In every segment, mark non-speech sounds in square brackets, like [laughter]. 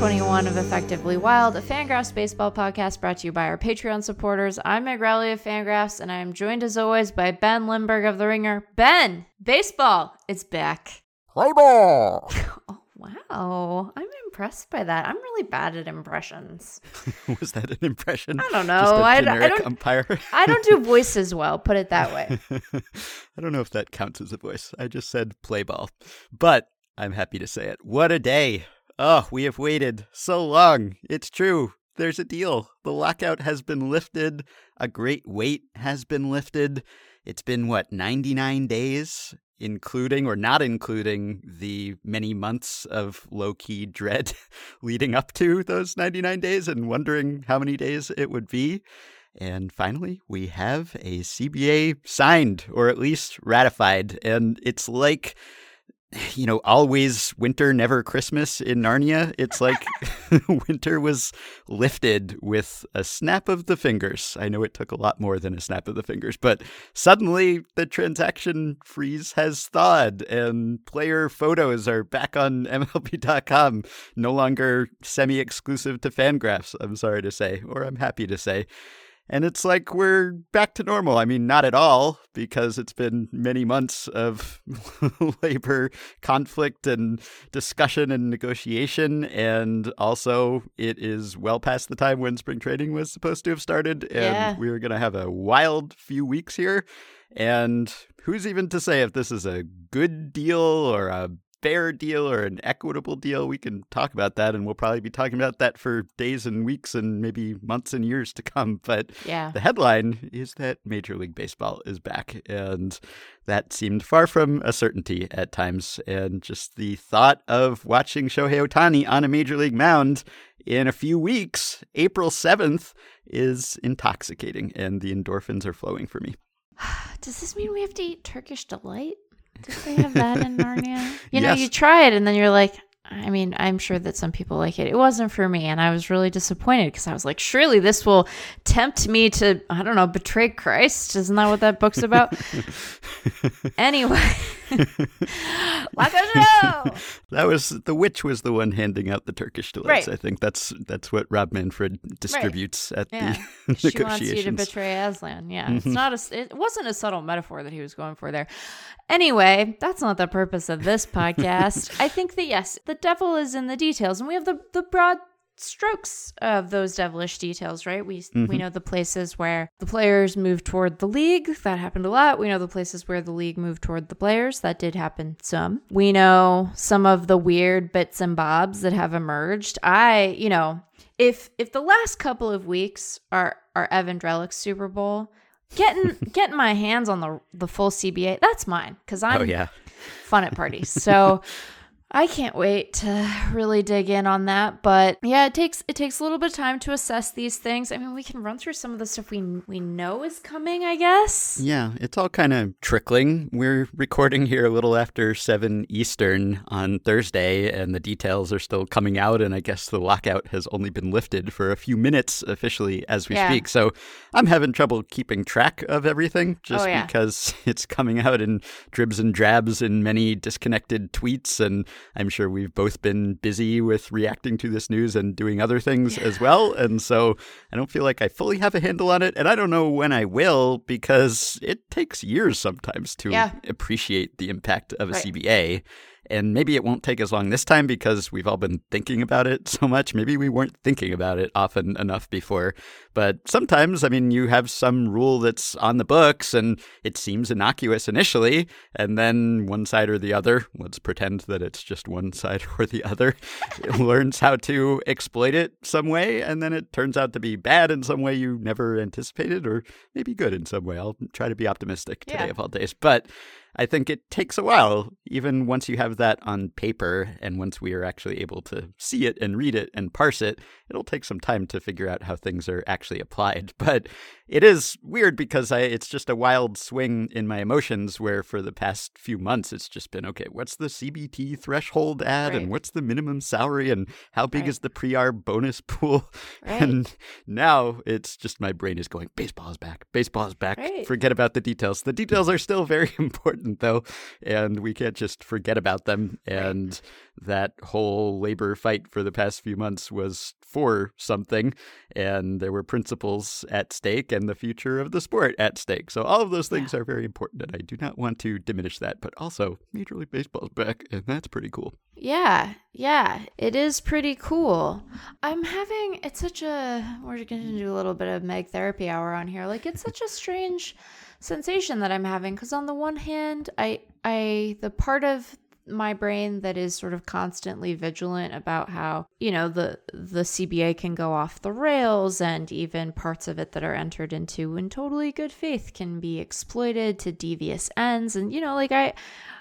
welcome to episode 1821 of Effectively Wild, a Fangraphs baseball podcast brought to you by our Patreon supporters. I'm Meg Rowley of Fangraphs, and I am joined as always by Ben Lindbergh of The Ringer. Ben, baseball, it's back. Play ball. [laughs] Oh, wow, I'm impressed by that. I'm really bad at impressions. [laughs] Was that an impression? I don't know. I, don't. umpire. I don't do [laughs] voices well. Put it that way. I don't know if that counts as a voice. I just said play ball. But I'm happy to say it. What a day. Oh, we have waited so long. It's true. There's a deal. The lockout has been lifted. A great weight has been lifted. It's been, what, 99 days? Including or not including the many months of low key dread [laughs] leading up to those 99 days and wondering how many days it would be. And finally, we have a CBA signed or at least ratified. And it's like, you know, always winter, never Christmas in Narnia. It's like [laughs] winter was lifted with a snap of the fingers. I know it took a lot more than a snap of the fingers, but suddenly the transaction freeze has thawed and player photos are back on [laughs] MLB.com, no longer semi exclusive to Fangraphs, I'm sorry to say, or I'm happy to say. And it's like we're back to normal. I mean, not at all, because it's been many months of [laughs] labor conflict and discussion and negotiation. And also, it is well past the time when spring training was supposed to have started. And Yeah. we are going to have a wild few weeks here. And who's even to say if this is a good deal or a fair deal or an equitable deal. We can talk about that, and we'll probably be talking about that for days and weeks and maybe months and years to come. But Yeah. the headline is that Major League Baseball is back, and that seemed far from a certainty at times. And just the thought of watching Shohei Ohtani on a Major League mound in a few weeks, April 7th, is intoxicating, and the endorphins are flowing for me. [sighs] Does this mean we have to eat Turkish delight? Did they have that in Narnia? [laughs] You know, you try it and then you're like, I mean, I'm sure that some people like it. It wasn't for me, and I was really disappointed because I was like, surely this will tempt me to, I don't know, betray Christ. Isn't that what that book's about? [laughs] anyway, like a show. That was the witch was the one handing out the Turkish delights. Right. I think that's that's what Rob Manfred distributes at Yeah, the [laughs] she wants you to betray Aslan. Yeah, it's mm-hmm. not a. It wasn't a subtle metaphor that he was going for there. Anyway, that's not the purpose of this [laughs] podcast. I think that yes, the devil is in the details, and we have the the broad strokes of those devilish details, right? We we mm-hmm. know the places where the players move toward the league. That happened a lot. We know the places where the league moved toward the players. That did happen some. We know some of the weird bits and bobs that have emerged. I, you know, if if the last couple of weeks are are Evan Drellich's Super Bowl, getting [laughs] getting my hands on the the full CBA, that's mine because oh, I'm oh yeah. fun at parties. So [laughs] I can't wait to really dig in on that. But yeah, it takes it takes a little bit of time to assess these things. I mean, we can run through some of the stuff we we know is coming, I guess. Yeah, it's all kind of trickling. We're recording here a little after 7 Eastern on Thursday, and the details are still coming out. And I guess the lockout has only been lifted for a few minutes officially as we Yeah. speak. So I'm having trouble keeping track of everything oh, just Oh, yeah. because [laughs] it's coming out in dribs and drabs in many disconnected tweets. And I'm sure we've both been busy with reacting to this news and doing other things as well. And so I don't feel like I fully have a handle on it. And I don't know when I will because it takes years sometimes to Yeah. appreciate the impact of a Right. CBA. And maybe it won't take as long this time because we've all been thinking about it so much. Maybe we weren't thinking about it often enough before. But sometimes, I mean, you have some rule that's on the books and it seems innocuous initially. And then one side or the other, let's pretend that it's just one side [laughs] or the other, [laughs] learns how to exploit it some way. And then it turns out to be bad in some way you never anticipated or maybe good in some way. I'll try to be optimistic today Yeah. of all days. But I think it takes a while, even once you have that on paper and once we are actually able to see it and read it and parse it, it'll take some time to figure out how things are actually applied. [laughs] But it is weird because I, it's just a wild swing in my emotions where for the past few months it's just been okay, what's the CBT threshold at Right. and what's the minimum salary and how big Right. is the pre-arb bonus pool? [laughs] Right. And now it's just my brain is going, baseball is back, baseball is back. Forget about the details. The details are [laughs] still very [laughs] important, though, and we can't just forget about them. And that whole labor fight for the past few months was for something, and there were principles at stake and the future of the sport at stake. So all of those things yeah. are very important, and I do not want to diminish that. But also, Major League Baseball's back, and that's pretty cool. Yeah, yeah, it is pretty cool. I'm having it's such a we're going to do a little bit of Meg therapy hour on here. Like it's such a strange sensation that I'm having because on the one hand, I I the part of my brain that is sort of constantly vigilant about how you know the the CBA can go off the rails and even parts of it that are entered into in totally good faith can be exploited to devious ends and you know like I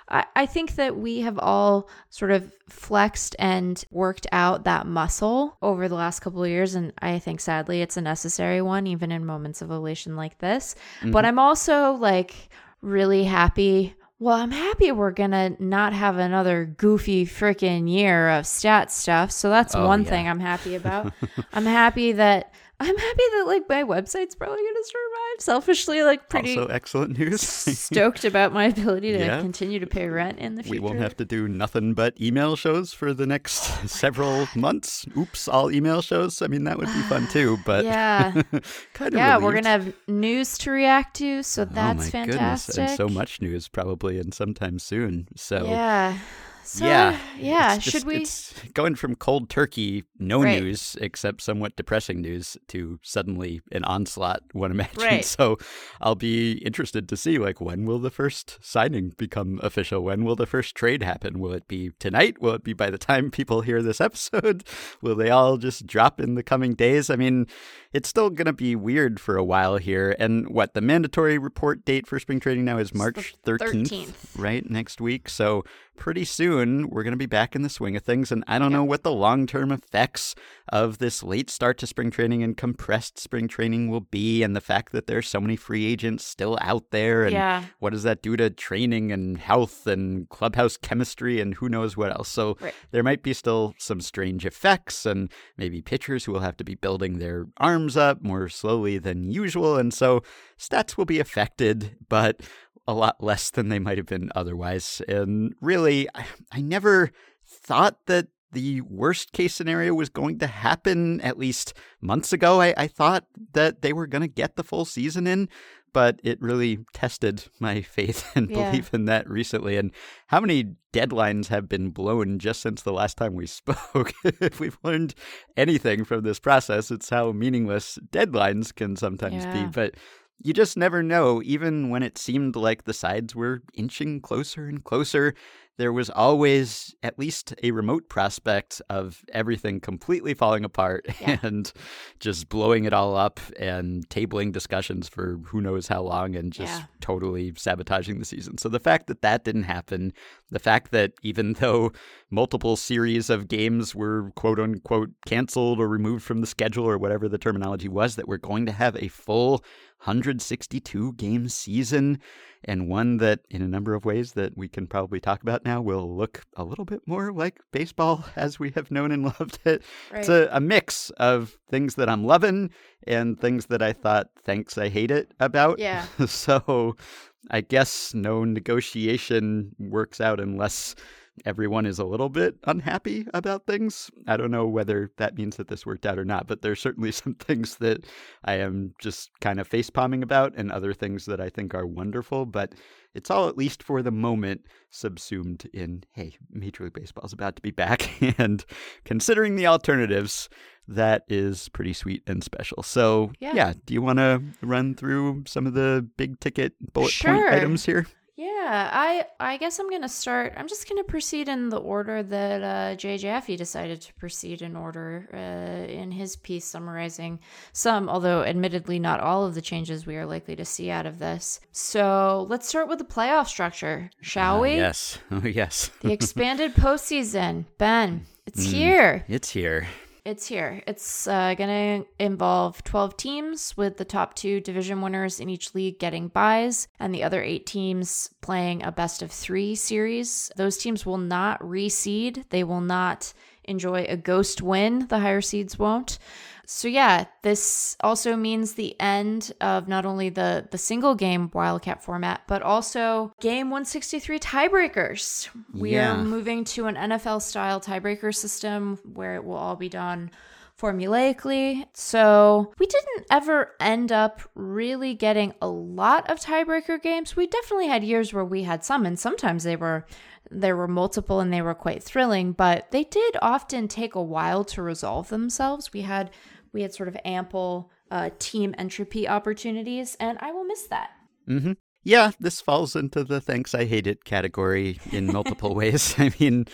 I, think that we have all sort of flexed and worked out that muscle over the last couple of years. And I think sadly it's a necessary one, even in moments of elation like this. Mm-hmm. But I'm also like really happy well, I'm happy we're going to not have another goofy freaking year of stat stuff. So that's oh, one yeah. thing I'm happy about. [laughs] I'm happy that I'm happy that like my website's probably going to survive. Selfishly, like pretty also excellent news. stoked about my ability to yeah. continue to pay rent in the future. We won't have to do nothing but email shows for the next [laughs] several months. Oops, all email shows. I mean, that would be fun too. [sighs] But yeah, [laughs] kind of. Yeah, relieved. we're gonna have news to react to, so oh that's oh my fantastic. Goodness. And so much news probably, and sometime soon. So yeah. So, yeah, yeah. Just, Should we? It's going from cold turkey, no right. news except somewhat depressing news, to suddenly an onslaught. One imagine. Right. [laughs] So, I'll be interested to see like when will the first signing become official? When will the first trade happen? Will it be tonight? Will it be by the time people hear this episode? [laughs] will they all just drop in the coming days? I mean, it's still going to be weird for a while here. And what the mandatory report date for spring training now is March 13th, 13th, right? Next week. So pretty soon we're going to be back in the swing of things. And I don't know what the long term effects of this late start to spring training and compressed spring training will be, and the fact that there's so many free agents still out there. And yeah. what does that do to training and health and clubhouse chemistry and who knows what else? So right. there might be still some strange effects, and maybe pitchers who will have to be building their arms up more slowly than usual. And so stats will be affected, but a lot less than they might have been otherwise. And really, I, I never thought that the worst case scenario was going to happen at least months ago. I, I thought that they were going to get the full season in, but it really tested my [laughs] faith and yeah. belief in that recently. And how many deadlines have been blown just since the last time we [laughs] spoke? if we've learned anything from this process, it's how meaningless deadlines can sometimes yeah. be. But you just never know. Even when it seemed like the sides were inching closer and closer, there was always at least a remote prospect of everything completely falling apart [laughs] yeah. and just blowing it all up and tabling discussions for who knows how long and just yeah. totally sabotaging the season. So the fact that that didn't happen, the fact that even though multiple series of games were quote unquote canceled or removed from the schedule or whatever the terminology was, that we're going to have a full 162 game season and one that in a number of ways that we can probably talk about now will look a little bit more like baseball [laughs] as we have known and [laughs] loved it. Right. It's a, a mix of things that I'm loving and things that I thought thanks I hate it about. Yeah. [laughs] so I guess no negotiation works out unless everyone is a little bit unhappy about things. I don't know whether that means that this worked out or not, but there's certainly [laughs] some things that I am just kind of face palming about and other things that I think are wonderful. But it's all, at least for the moment, subsumed in hey, Major League Baseball is about to be back. [laughs] and considering the alternatives, that is pretty sweet and special. So, yeah, yeah do you want to run through some of the big ticket bullet sure. point items here? Yeah, I I guess I'm gonna start. I'm just gonna proceed in the order that uh, Jay Jaffe decided to proceed in order uh, in his piece, summarizing some, although admittedly not all of the changes we are likely to see out of this. So let's start with the playoff structure, shall uh, we? Yes, oh, [laughs] yes. the expanded postseason, Ben. It's mm, here. It's here. It's here. It's uh, going to involve 12 teams with the top two division winners in each league getting buys and the other eight teams playing a best of three series. Those teams will not reseed. They will not enjoy a ghost win. The higher seeds won't. So yeah, this also means the end of not only the the single game wild card format, but also game 163 tiebreakers. We Yeah. are moving to an NFL style tiebreaker system where it will all be done formulaically. So we didn't ever end up really getting a lot of tiebreaker games. We definitely had years where we had some, and sometimes they were there were multiple and they were quite thrilling, but they did often take a while to resolve themselves. We had we had sort of ample uh, team entropy opportunities, and I will miss that. hmm Yeah, this falls into the thanks I hate it category in multiple [laughs] ways. [laughs] I mean,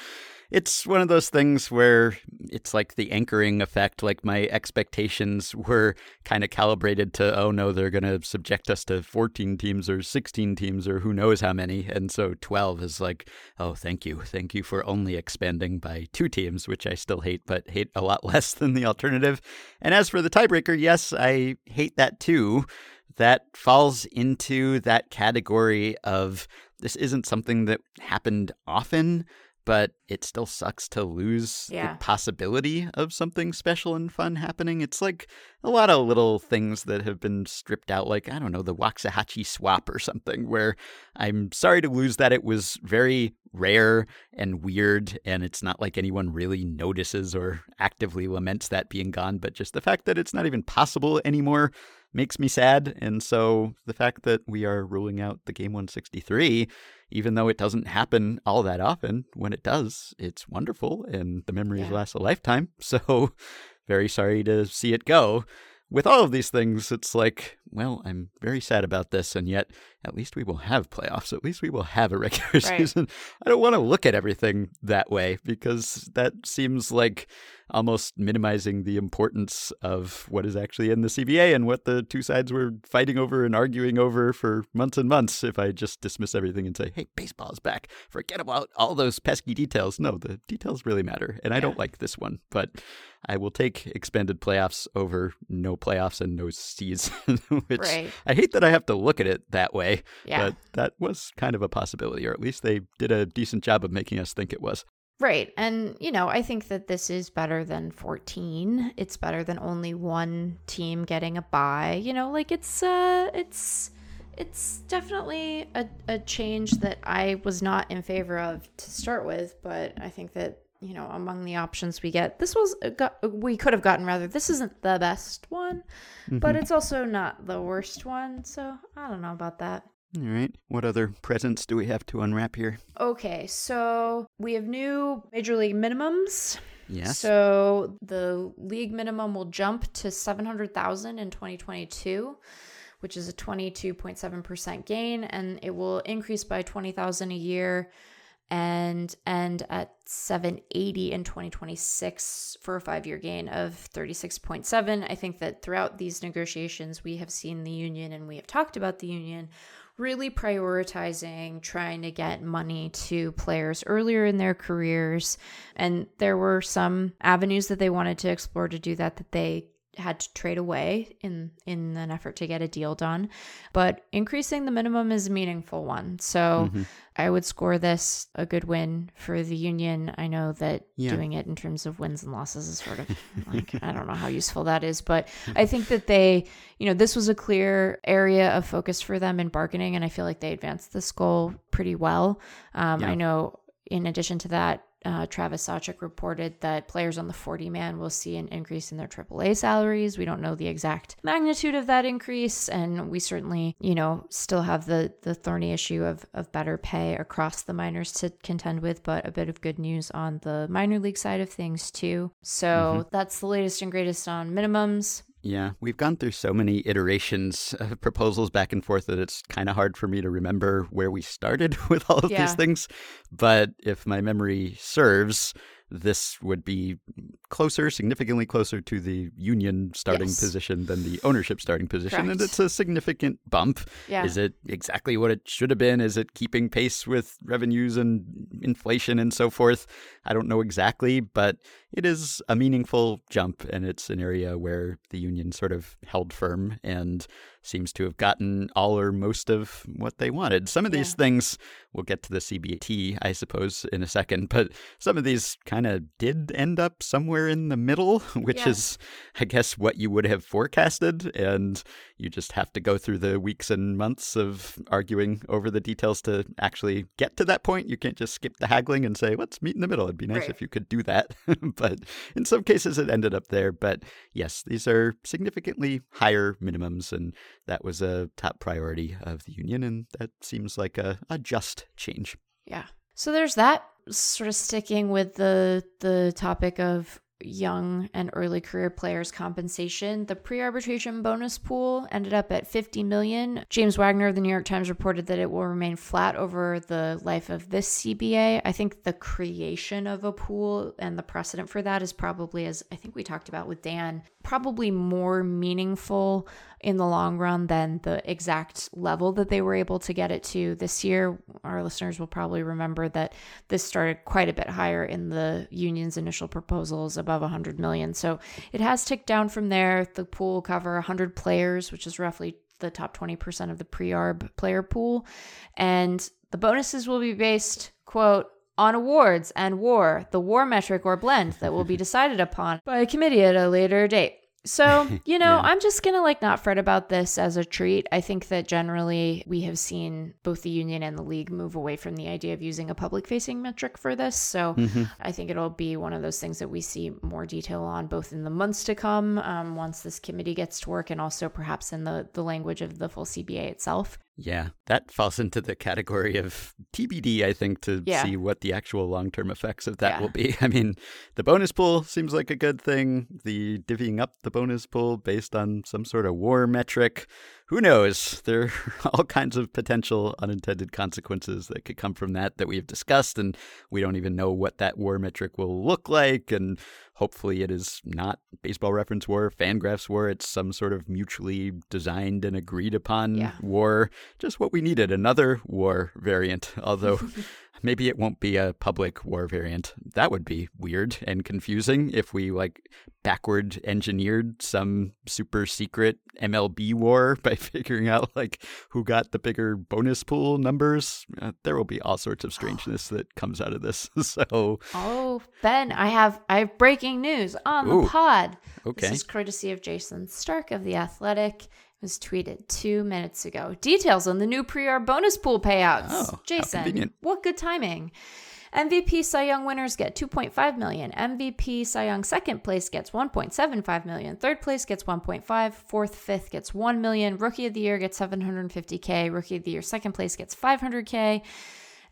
it's one of those things where it's like the anchoring effect. Like my expectations were kind of calibrated to, oh no, they're going to subject us to 14 teams or 16 teams or who knows how many. And so 12 is like, oh, thank you. Thank you for only expanding by two teams, which I still hate, but hate a lot [laughs] less than the alternative. And as for the tiebreaker, yes, I hate that too that falls into that category of this isn't something that happened often, but it still sucks to lose Yeah. the possibility of something special and fun happening. It's like a lot of little things that have been stripped out, like, I don't know, the Waxahachie swap or something, where I'm sorry to lose that. It was very rare and weird, and it's not like anyone really notices or actively laments that being gone, but just the fact that it's not even possible anymore makes me sad. And so the fact that we are ruling out the game 163, even though it doesn't happen all that often, when it does, it's wonderful and the memories Yeah. last a lifetime. [laughs] So very sorry to see it go. With all of these things, it's like, well, I'm very sad about this, and yet at least we will have playoffs. At least we will have a regular [laughs] Right. season. I don't want to look at everything that way because that seems like almost minimizing the importance of what is actually in the CBA and what the two sides were fighting over and arguing over for months and months. If I just dismiss everything and say, hey, baseball's back, forget about all those pesky details. No, the details really matter. And I don't like this one, but I will take expanded playoffs over no playoffs and no season, [laughs] which Right. I hate that I have to look at it that way. Yeah. But that was kind of a possibility, or at least they did a decent job of making us think it was. Right. And, you know, I think that this is better than 14. It's better than only one team getting a bye. You know, like it's uh it's it's definitely a, a change that I was not in favor of to start with, but I think that you know, among the options we get, this was got, we could have gotten rather. This isn't the best one, but it's also not the worst one. So I don't know about that. All right. What other presents do we have to unwrap here? Okay, so we have new major league minimums. Yes. So the league minimum will jump to 700,000 in 2022, which is a 22.7% gain and it will increase by 20,000 a year and end at 780 in 2026 for a 5-year gain of 36.7. I think that throughout these negotiations we have seen the union and we have talked about the union really prioritizing trying to get money to players earlier in their careers. And there were some avenues that they wanted to explore to do that that they had to trade away in in an effort to get a deal done but increasing the minimum is a meaningful one so Mhm. i would score this a good win for the union i know that Yeah. doing it in terms of wins and losses is sort of [laughs] like i don't know how useful that is but i think that they you know this was a clear area of focus for them in bargaining and i feel like they advanced this goal pretty well um, Yeah. i know in addition to that uh, Travis Sawchik reported that players on the 40 man will see an increase in their AAA salaries. We don't know the exact magnitude of that increase, and we certainly, you know, still have the the thorny issue of of better pay across the minors to contend with. But a bit of good news on the minor league side of things too. So that's the latest and greatest on minimums. Yeah, we've gone through so many iterations of [laughs] proposals back and forth that it's kind of hard for me to remember where we started [laughs] with all of Yeah. these things. But if my memory serves, this would be closer, significantly closer to the union starting Yes. position than the ownership starting position. And it's a significant bump. Yeah. Is it exactly what it should have been? Is it keeping pace with revenues and inflation and so forth? I don't know exactly, but it is a meaningful jump, and it's an area where the union sort of held firm and seems to have gotten all or most of what they wanted. Some of these things, we'll get to the CBT, I suppose, in a second, but some of these kind of did end up somewhere in the middle, [laughs] which yeah. is, I guess, what you would have forecasted. And you just have to go through the weeks and months of arguing over the details to actually get to that point. You can't just skip the haggling and say, let's meet in the middle. It'd be nice right. if you could do that. [laughs] but in some cases, it ended up there. But yes, these are significantly higher minimums. And that was a top priority of the union, and that seems like a, a just change. Yeah. So there's that sort of sticking with the the topic of young and early career players compensation the pre-arbitration bonus pool ended up at 50 million james wagner of the new york times reported that it will remain flat over the life of this cba i think the creation of a pool and the precedent for that is probably as i think we talked about with dan probably more meaningful in the long run than the exact level that they were able to get it to this year. Our listeners will probably remember that this started quite a bit higher in the union's initial proposals, above 100 million. So it has ticked down from there. The pool will cover 100 players, which is roughly the top 20% of the pre-arb player pool. And the bonuses will be based, quote, on awards and war, the war metric or blend that will be [laughs] decided upon by a committee at a later date. So, [laughs] you know, yeah. I'm just going to like not fret about this as a treat. I think that generally we have seen both the union and the league move away from the idea of using a public facing metric for this. So mm-hmm. I think it'll be one of those things that we see more detail on both in the months to come um, once this committee gets to work and also perhaps in the, the language of the full CBA itself. Yeah, that falls into the category of TBD, I think, to yeah. see what the actual long term effects of that yeah. will be. [laughs] I mean, the bonus pool seems like a good thing. The divvying up the bonus pool based on some sort of war metric who knows? [laughs] There are all kinds of potential unintended consequences that could come from that that we've discussed, and we don't even know what that war metric will look like. And hopefully, it is not baseball reference war, Fangraphs war. It's some sort of mutually designed and agreed upon yeah. war. Just what we needed another war variant. Although [laughs] maybe it won't be a public war variant. That would be weird and confusing if we like backward engineered some super secret MLB war [laughs] by figuring out like who got the bigger bonus pool numbers. Uh, there will be all sorts of [sighs] strangeness that comes out of this. [laughs] so Oh, Ben, I have I have breaking news on Ooh, the pod. Okay. This is courtesy of Jayson Stark of The Athletic was tweeted two minutes ago. Details on the new pre-arb bonus pool payouts. Oh, Jayson, what good timing. MVP Cy Young winners get 2.5 million. MVP Cy Young second place gets 1.75 million. Third place gets 1.5. Fourth, fifth gets 1 million. Rookie of the year gets 750k. Rookie of the year second place gets 500k.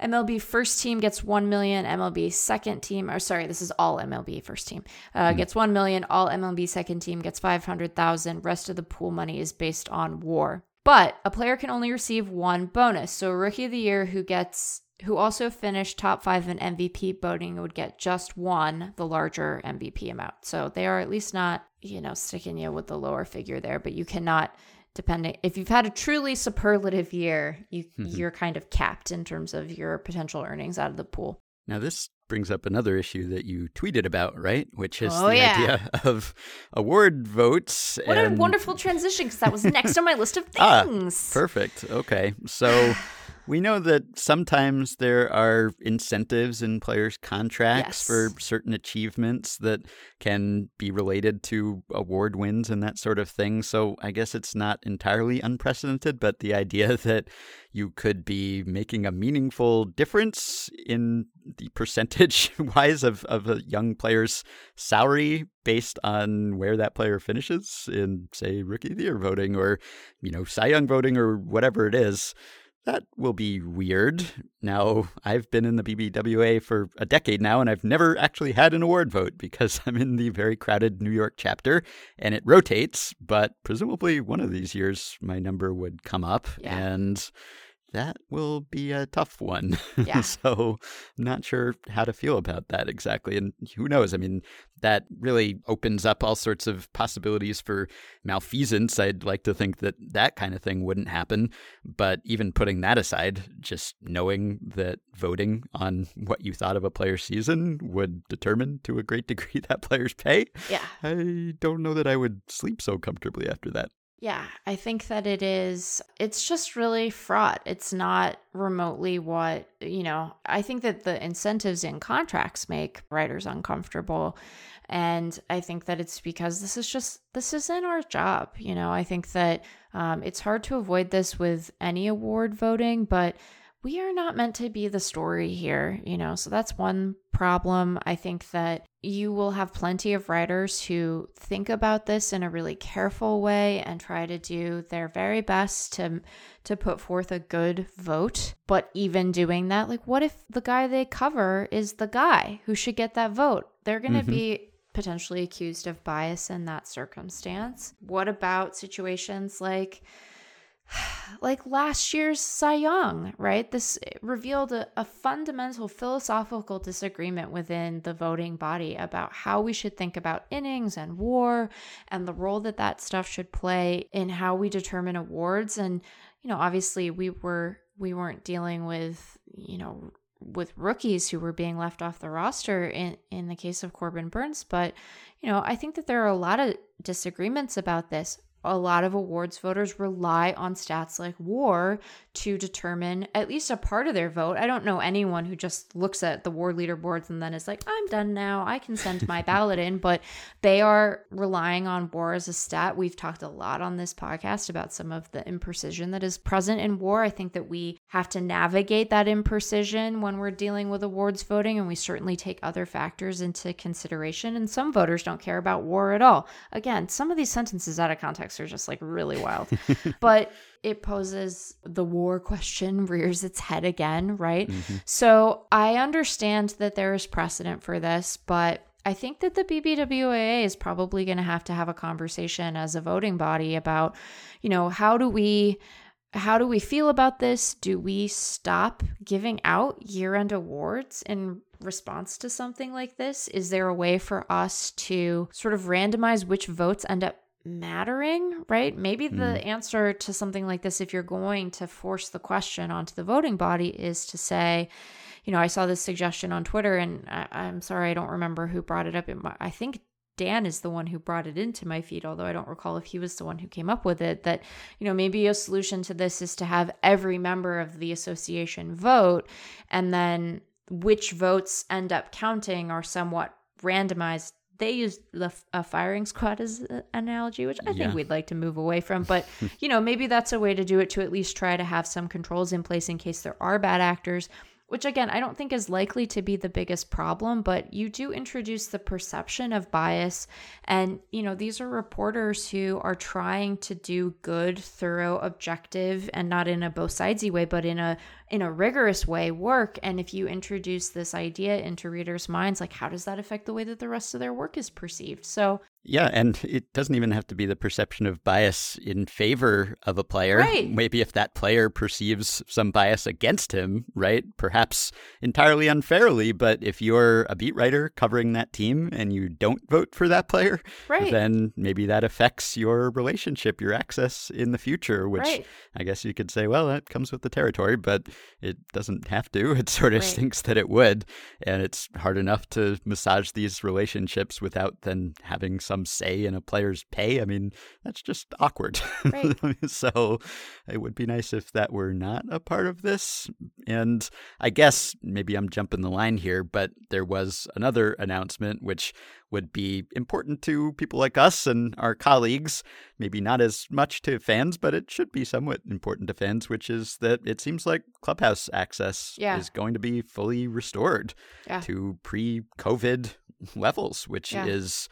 MLB first team gets 1 million. MLB second team, or sorry, this is all MLB first team, uh, mm gets 1 million. All MLB second team gets 500,000. Rest of the pool money is based on war. But a player can only receive one bonus. So rookie of the year who gets who also finished top five in MVP voting would get just one, the larger MVP amount. So they are at least not, you know, sticking you with the lower figure there, but you cannot depending if you've had a truly superlative year, you mm-hmm. you're kind of capped in terms of your potential earnings out of the pool. Now this brings up another issue that you tweeted about, right? Which is oh, the yeah. idea [laughs] of award votes. What and... a wonderful transition because that was next on my list of ah, things. Ah, perfect. Okay. So [sighs] [laughs] we know that sometimes there are incentives in players' contracts yes. for certain achievements that can be related to award wins and that sort of thing. So I guess it's not entirely unprecedented, but the idea [laughs] that you could be making a meaningful difference in the percentage [laughs] wise of, of a young player's salary based on where that player finishes in, say, rookie of the year voting or, you know, Cy Young voting or whatever it is that will be weird. Now, [laughs] I've been in the BBWAA for a decade now, and I've never actually had an award vote because [laughs] I'm in the very crowded New York chapter and it rotates. But presumably, one of these years, my number would come up. Yeah. And that will be a tough one. [laughs] Yeah. so, not sure how to feel about that exactly. And who knows? I mean, that really opens up all sorts of possibilities for malfeasance. I'd like to think that that kind of thing wouldn't happen. But even putting that aside, just knowing that voting on what you thought of a player's season would determine to a great [laughs] degree that player's pay, Yeah. I don't know that I would sleep so comfortably after that. Yeah, I think that it is, it's just really fraught. It's not remotely what, you know, I think that the incentives in contracts make writers uncomfortable. And I think that it's because this is just, this isn't our job. You know, I think that um, it's hard to avoid this with any award voting, but we are not meant to be the story here, you know. So that's one problem. I think that you will have plenty of writers who think about this in a really careful way and try to do their very best to to put forth a good vote. But even doing that, like what if the guy they cover is the guy who should get that vote? They're going to Mhm. be potentially accused of bias in that circumstance. What about situations like [sighs] like last year's Cy Young, right? This revealed a, a, fundamental philosophical disagreement within the voting body about how we should think about innings and war and the role that that stuff should play in how we determine awards. And, you know, obviously we were, we weren't dealing with, you know, with rookies who were being left off the roster in, in the case of Corbin Burnes. But, you know, I think that there are a lot of disagreements about this a lot of awards voters rely on stats like war to determine at least a part of their vote. I don't know anyone who just looks at the war leaderboards and then is like, I'm done now. I can send my [laughs] ballot in. But they are relying on war as a stat. We've talked a lot on this podcast about some of the imprecision that is present in war. I think that we have to navigate that imprecision when we're dealing with awards voting, and we certainly take other factors into consideration. And some voters don't care about war at all. Again, some of these sentences out of context are just like really wild. [laughs] but it poses the war question [laughs] rears its head again, right? Mm-hmm. So I understand that there is precedent for this, but I think that the BBWAA is probably going to have to have a conversation as a voting body about, you know, how do we how do we feel about this? Do we stop giving out year-end awards in response to something like this? Is there a way for us to sort of randomize which votes end up mattering, right? Maybe the Mm. answer to something like this, if you're going to force the question onto the voting body, is to say, you know, I saw this suggestion on Twitter, and I, am sorry, I don't remember who brought it up. It, I think Dan is the one who brought it into my feed, although I don't recall if he was the one who came up with it. That, you know, maybe a solution to this is to have every member of the association vote, and then which votes end up counting are somewhat randomized they used the uh, firing squad as an analogy, which I think Yeah. we'd like to move away from. But [laughs] you know, maybe that's a way to do it to at least try to have some controls in place in case there are bad actors. Which again, I don't think is likely to be the biggest problem, but you do introduce the perception of bias. And, you know, these are reporters who are trying to do good, thorough, objective, and not in a both sidesy way, but in a in a rigorous way work and if you introduce this idea into readers minds like how does that affect the way that the rest of their work is perceived so Yeah, and it doesn't even have to be the perception of bias in favor of a player. Right. Maybe if that player perceives some bias against him, right? Perhaps entirely unfairly, but if you're a beat writer covering that team and you don't vote for that player, right then maybe that affects your relationship, your access in the future, which right I guess you could say, well, that comes with the territory, but it doesn't have to. [laughs] It sort of Right. stinks that it would. And it's hard enough to massage these relationships without then having some say in a player's pay. I mean, that's just awkward. Right. [laughs] so it would be nice if that were not a part of this. And I guess maybe I'm jumping the line here, but there was another announcement which would be important to people like us and our colleagues. Maybe not as much to fans, but it should be somewhat important to fans, which is that it seems like Clubhouse access Yeah. is going to be fully restored Yeah. to pre COVID levels, which Yeah. is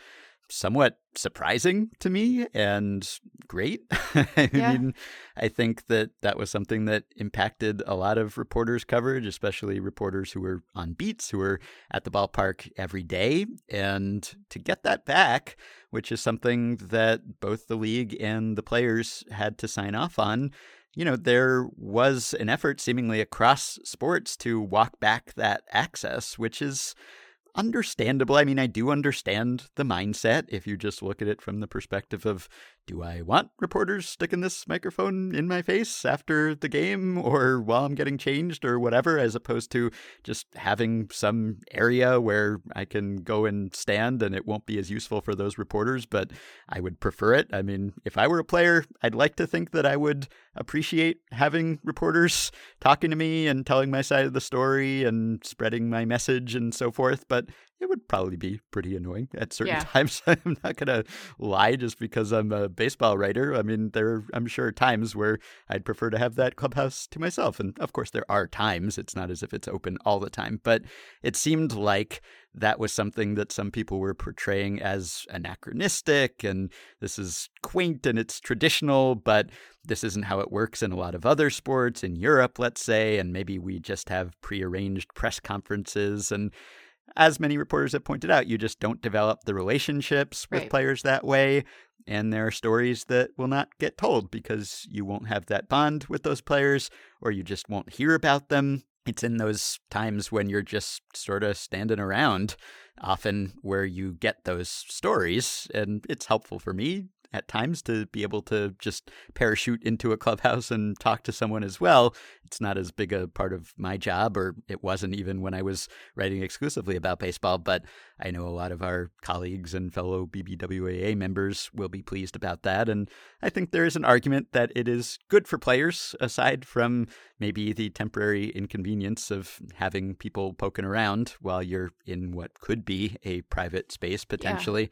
somewhat surprising to me and great. [laughs] I Yeah. mean, I think that that was something that impacted a lot of reporters' coverage, especially reporters who were on beats, who were at the ballpark every day. And to get that back, which is something that both the league and the players had to sign off on, you know, there was an effort seemingly across sports to walk back that access, which is understandable. I mean, I do understand the mindset if you just look at it from the perspective of do I want reporters sticking this microphone in my face after the game or while I'm getting changed or whatever, as opposed to just having some area where I can go and stand and it won't be as useful for those reporters, but I would prefer it. I mean, if I were a player, I'd like to think that I would appreciate having reporters talking to me and telling my side of the story and spreading my message and so forth, but it would probably be pretty annoying at certain Yeah. times. [laughs] I'm not gonna lie just because I'm a baseball writer. I mean, there are, I'm sure times where I'd prefer to have that clubhouse to myself, and of course there are times. It's not as if it's open all the time, but it seemed like that was something that some people were portraying as anachronistic and this is quaint and it's traditional, but this isn't how it works in a lot of other sports in Europe, let's say, and maybe we just have prearranged press conferences and as many reporters have pointed out, you just don't develop the relationships with Right. players that way. And there are stories that will not get told because you won't have that bond with those players or you just won't hear about them. It's in those times when you're just sort of standing around, often where you get those stories. And it's helpful for me at times to be able to just parachute into a clubhouse and talk to someone as well. It's not as big a part of my job, or it wasn't even when I was writing exclusively about baseball, but I know a lot of our colleagues and fellow BBWAA members will be pleased about that. And I think there is an argument that it is good for players, aside from maybe the temporary inconvenience of having people poking around while you're in what could be a private space potentially.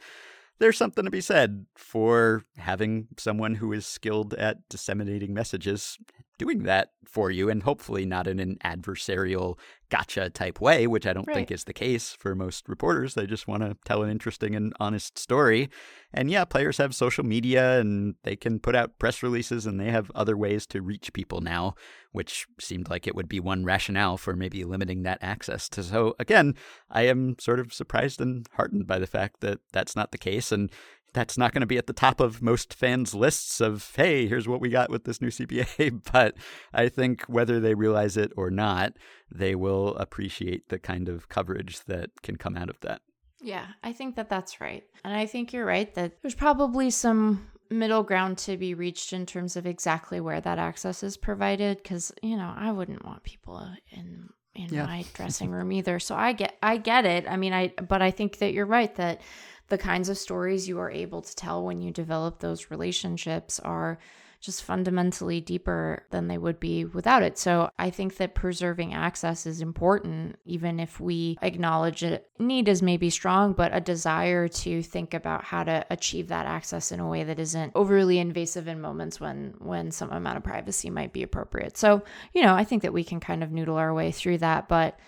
There's something to be said for having someone who is skilled at disseminating messages doing that for you, and hopefully not in an adversarial gotcha type way, which I don't think is the case for most reporters. They just want to tell an interesting and honest story. And yeah, players have social media and they can put out press releases and they have other ways to reach people now, which seemed like it would be one rationale for maybe limiting that access to. So again, I am sort of surprised and heartened by the fact that that's not the case. And that's not going to be at the top of most fans' lists of, hey, here's what we got with this new CBA. [laughs] But I think whether they realize it or not, they will appreciate the kind of coverage that can come out of that. Yeah, I think that that's right. And I think you're right that there's probably some middle ground to be reached in terms of exactly where that access is provided cuz you know, I wouldn't want people in in Yeah. my [laughs] dressing room either. So I get I get it. I mean, I but I think that you're right that the kinds of stories you are able to tell when you develop those relationships are just fundamentally deeper than they would be without it. So I think that preserving access is important, even if we acknowledge it. Need is maybe strong, but a desire to think about how to achieve that access in a way that isn't overly invasive in moments when when some amount of privacy might be appropriate. So, you know, I think that we can kind of noodle our way through that, but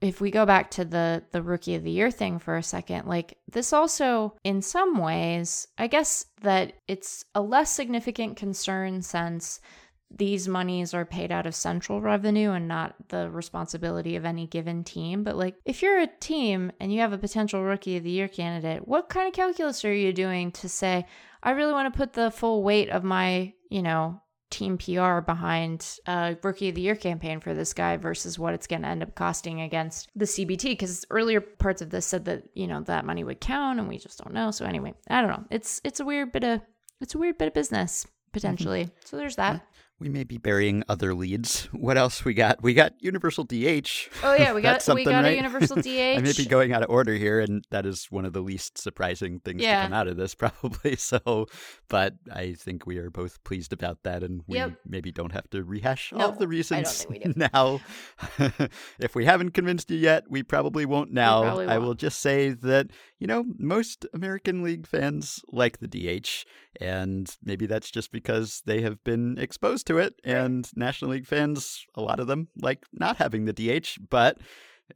if we go back to the the rookie of the year thing for a second like this also in some ways i guess that it's a less significant concern since these monies are paid out of central revenue and not the responsibility of any given team. But like if you're a team and you have a potential rookie of the year candidate what kind of calculus are you doing to say i really want to put the full weight of my you know team PR behind a rookie of the year campaign for this guy versus what it's going to end up costing against the CBT because earlier parts of this said that you know that money would count and we just don't know. So anyway, I don't know. It's it's a weird bit of it's a weird bit of business mm-hmm. potentially. So there's that. We may be burying other leads. [laughs] What else we got? We got Universal DH. Oh yeah, we [laughs] got we something, got right? a universal DH. [laughs] I may be going out of order here, and that is one of the least surprising things Yeah. to come out of this, probably. So, but I think we are both pleased about that, and we Yep. maybe don't have to rehash all No, of the reasons think we do. now. if we haven't convinced you yet, we probably won't now. probably I won't. will just say that you know most American League fans like the DH, and maybe that's just because they have been exposed to it, and National League fans, a lot of them, like not having the DH, but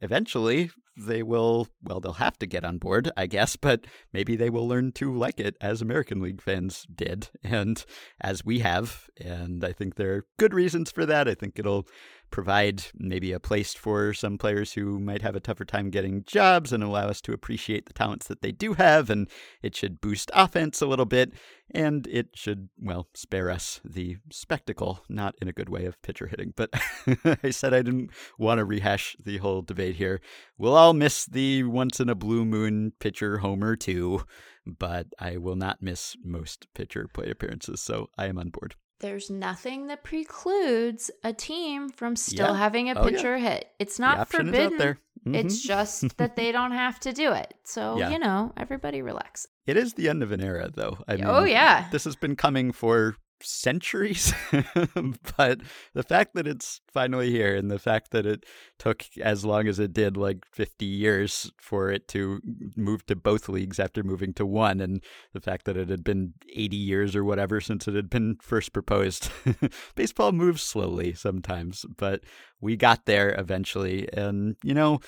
eventually they will well they'll have to get on board i guess but maybe they will learn to like it as american league fans did and as we have and i think there are good reasons for that. I think it'll provide maybe a place for some players who might have a tougher time getting jobs and allow us to appreciate the talents that they do have. And it should boost offense a little bit. And it should, well, spare us the spectacle, not in a good way of pitcher hitting. But [laughs] I said I didn't want to rehash the whole debate here. We'll all miss the once in a blue moon pitcher homer too, but I will not miss most pitcher plate appearances. So I am on board there's nothing that precludes a team from still Yeah. having a Oh, yeah. pitcher hit. It's not forbidden. there. It's mm-hmm. just [laughs] that they don't have to do it. So, Yeah. you know, everybody relax. It is the end of an era, though. I oh, mean, oh, yeah. this has been coming for centuries, [laughs] but the fact that it's finally here and the fact that it took as long as it did, like 50 years, for it to move to both leagues after moving to one, and the fact that it had been 80 years or whatever since it had been [laughs] first proposed. [laughs] Baseball moves slowly sometimes, but we got there eventually. And, you know,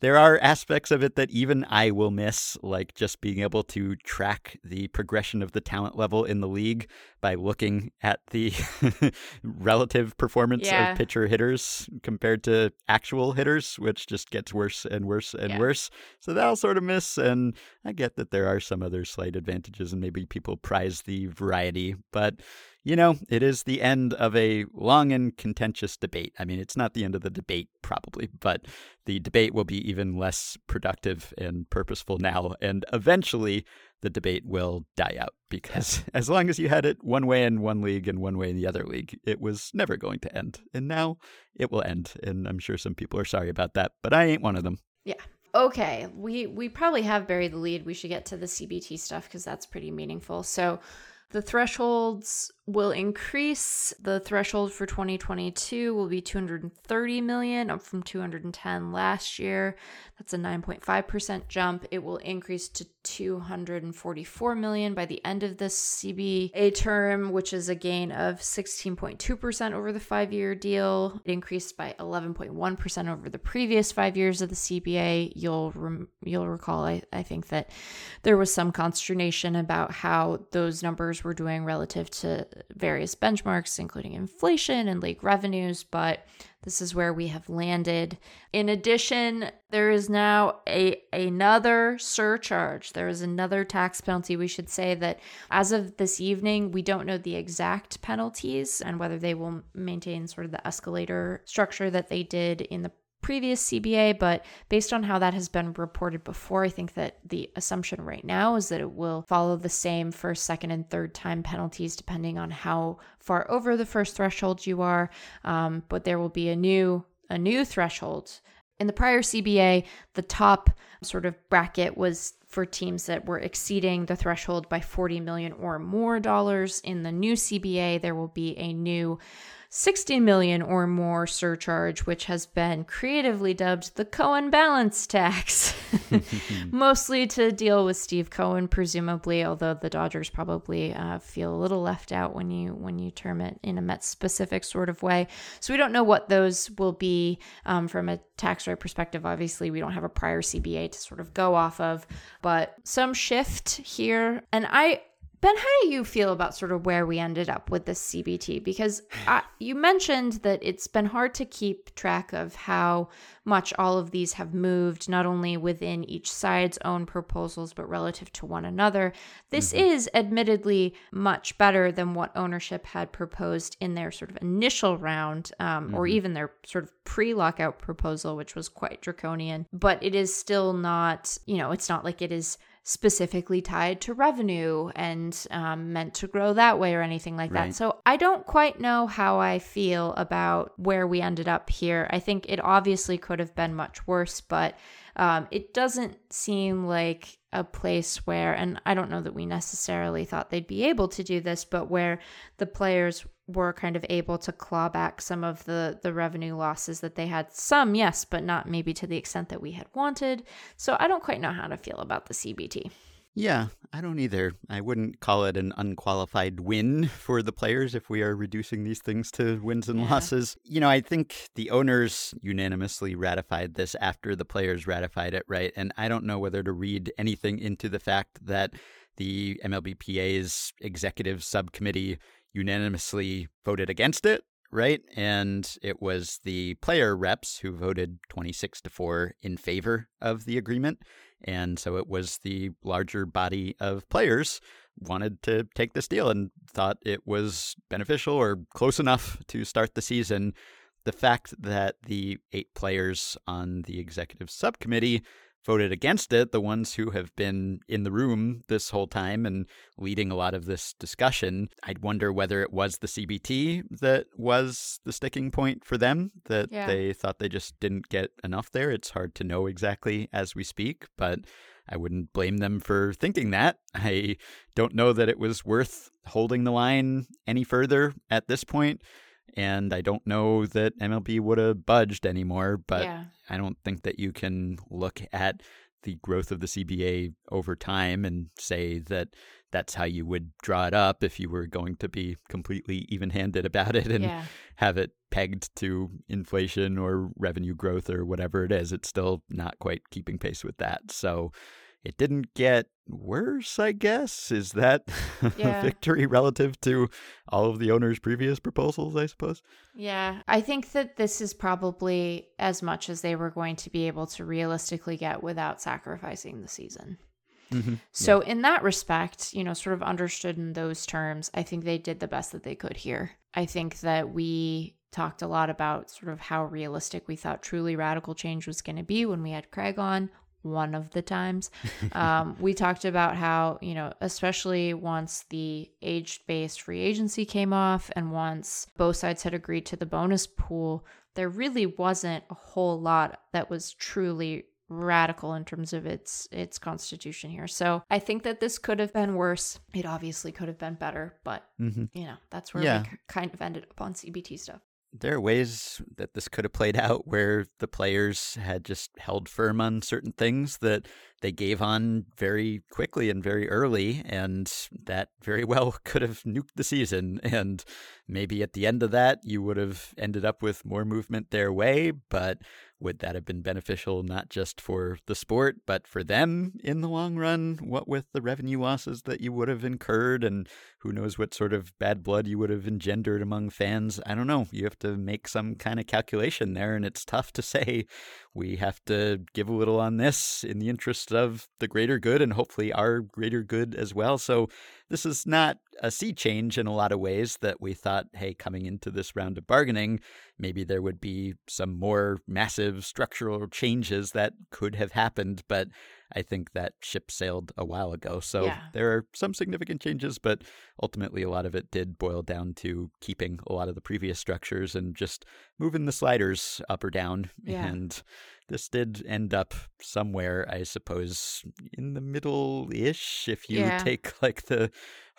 there are aspects of it that even I will miss, like just being able to track the progression of the talent level in the league by looking at the [laughs] relative performance Yeah. of pitcher hitters compared to actual hitters, which just gets worse and worse and Yeah. worse. So that'll sort of miss. And I get that there are some other slight advantages, and maybe people prize the variety, but you know, it is the end of a long and contentious debate. I mean, it's not the end of the debate, probably, but the debate will be even less productive and purposeful now. And eventually, the debate will die out because [laughs] as long as you had it one way in one league and one way in the other league, it was never going to end. And now it will end. And I'm sure some people are sorry about that, but I ain't one of them. Yeah. Okay, we we probably have buried the lead. We should get to the CBT stuff because that's pretty meaningful. So, the thresholds will increase. The threshold for 2022 will be 230 million, up from 210 last year. That's a 9.5% jump. It will increase to 244 million by the end of this CBA term, which is a gain of 16.2% over the five year deal. It increased by 11.1% over the previous five years of the CBA. You'll you'll recall, I, I think that there was some consternation about how those numbers were doing relative to various benchmarks, including inflation and league revenues, but this is where we have landed. In addition, there is now a another surcharge. There is another tax penalty. We should say that as of this evening, we don't know the exact penalties and whether they will maintain sort of the escalator structure that they did in the previous CBA, but based on how that has been reported before, I think that the assumption right now is that it will follow the same first, second, and third time penalties depending on how far over the first threshold you are. Um, but there will be a new a new threshold. In the prior CBA, the top sort of bracket was for teams that were exceeding the threshold by 40 million or more dollars. In the new CBA, there will be a new 60 million or more surcharge, which has been creatively dubbed the Cohen balance tax, [laughs] mostly to deal with Steve Cohen, presumably. Although the Dodgers probably uh, feel a little left out when you when you term it in a Mets specific sort of way. So we don't know what those will be um, from a tax rate perspective. Obviously, we don't have a prior CBA to sort of go off of, but some shift here, and I Ben, how do you feel about sort of where we ended up with this CBT? Because I, you mentioned that it's been hard to keep track of how much all of these have moved, not only within each side's own proposals, but relative to one another. This is admittedly much better than what ownership had proposed in their sort of initial round, um, or even their sort of pre lockout proposal, which was quite draconian. But it is still not, you know, it's not like it is specifically tied to revenue and um, meant to grow that way or anything like that. So I don't quite know how I feel about where we ended up here. I think it obviously could have been much worse, but um, it doesn't seem like a place where, and I don't know that we necessarily thought they'd be able to do this, but where the players were kind of able to claw back some of the the revenue losses that they had some yes but not maybe to the extent that we had wanted so i don't quite know how to feel about the cbt Yeah, I don't either. I wouldn't call it an unqualified win [laughs] for the players if we are reducing these things to wins and Yeah. losses. You know, I think the owners unanimously ratified this after the players ratified it, right? And I don't know whether to read anything into the fact that the MLBPA's executive subcommittee unanimously voted against it right? And it was the player reps who voted 26 to 4 in favor of the agreement. And so it was the larger body of players wanted to take this deal and thought it was beneficial or close enough to start the season. The fact that the eight players on the executive subcommittee voted against it, the ones who have been in the room this whole time and leading a lot of this discussion, I'd wonder whether it was the CBT that was the sticking point for them, that Yeah. they thought they just didn't get enough there. It's hard to know exactly as we speak, but I wouldn't blame them for thinking that. I don't know that it was worth holding the line any further at this point, And I don't know that MLB would have budged anymore, but yeah. I don't think that you can look at the growth of the CBA over time and say that that's how you would draw it up if you were going to be completely even handed about it and yeah. have it pegged to inflation or revenue growth or whatever it is. It's still not quite keeping pace with that. So it didn't get worse, I guess. Is that [laughs] Yeah. a victory relative to all of the owner's previous proposals, I suppose? Yeah, I think that this is probably as much as they were going to be able to realistically get without sacrificing the season. Mm-hmm. So, in that respect, you know, sort of understood in those terms, I think they did the best that they could here. I think that we talked a lot about sort of how realistic we thought truly radical change was going to be when we had Craig on one of the times. [laughs] Um, we talked about how, you know, especially once the age based free agency came off and once both sides had agreed to the bonus pool, there really wasn't a whole lot that was truly radical in terms of its its constitution here. So I think that this could have been worse. It obviously could have been better, but Mm-hmm. you know, that's where Yeah. we kind of ended up on CBT stuff. There are ways that this could have played out where the players had just held firm on certain things that they gave on very quickly and very early, and that very [laughs] well could have nuked the season. And maybe at the end of that, you would have ended up with more movement their way, but would that have been beneficial not just for the sport, but for them in the long run? What with the revenue losses that you would have incurred, and who knows what sort of bad blood you would have engendered among fans? I don't know. You have to make some kind of calculation there, and it's tough to [laughs] say we have to give a little on this in the interest of the greater good and hopefully our greater good as well. So, this is not a sea change in a lot of ways that we thought, hey, coming into this round of bargaining, maybe there would be some more massive structural changes that could have happened. But I think that ship sailed a while ago. So Yeah. there are some significant changes, but ultimately a lot of it did boil down to keeping a lot of the previous structures and just moving the sliders up or down. Yeah. And this did end up somewhere, I suppose, in the middle ish, if you Yeah. take like the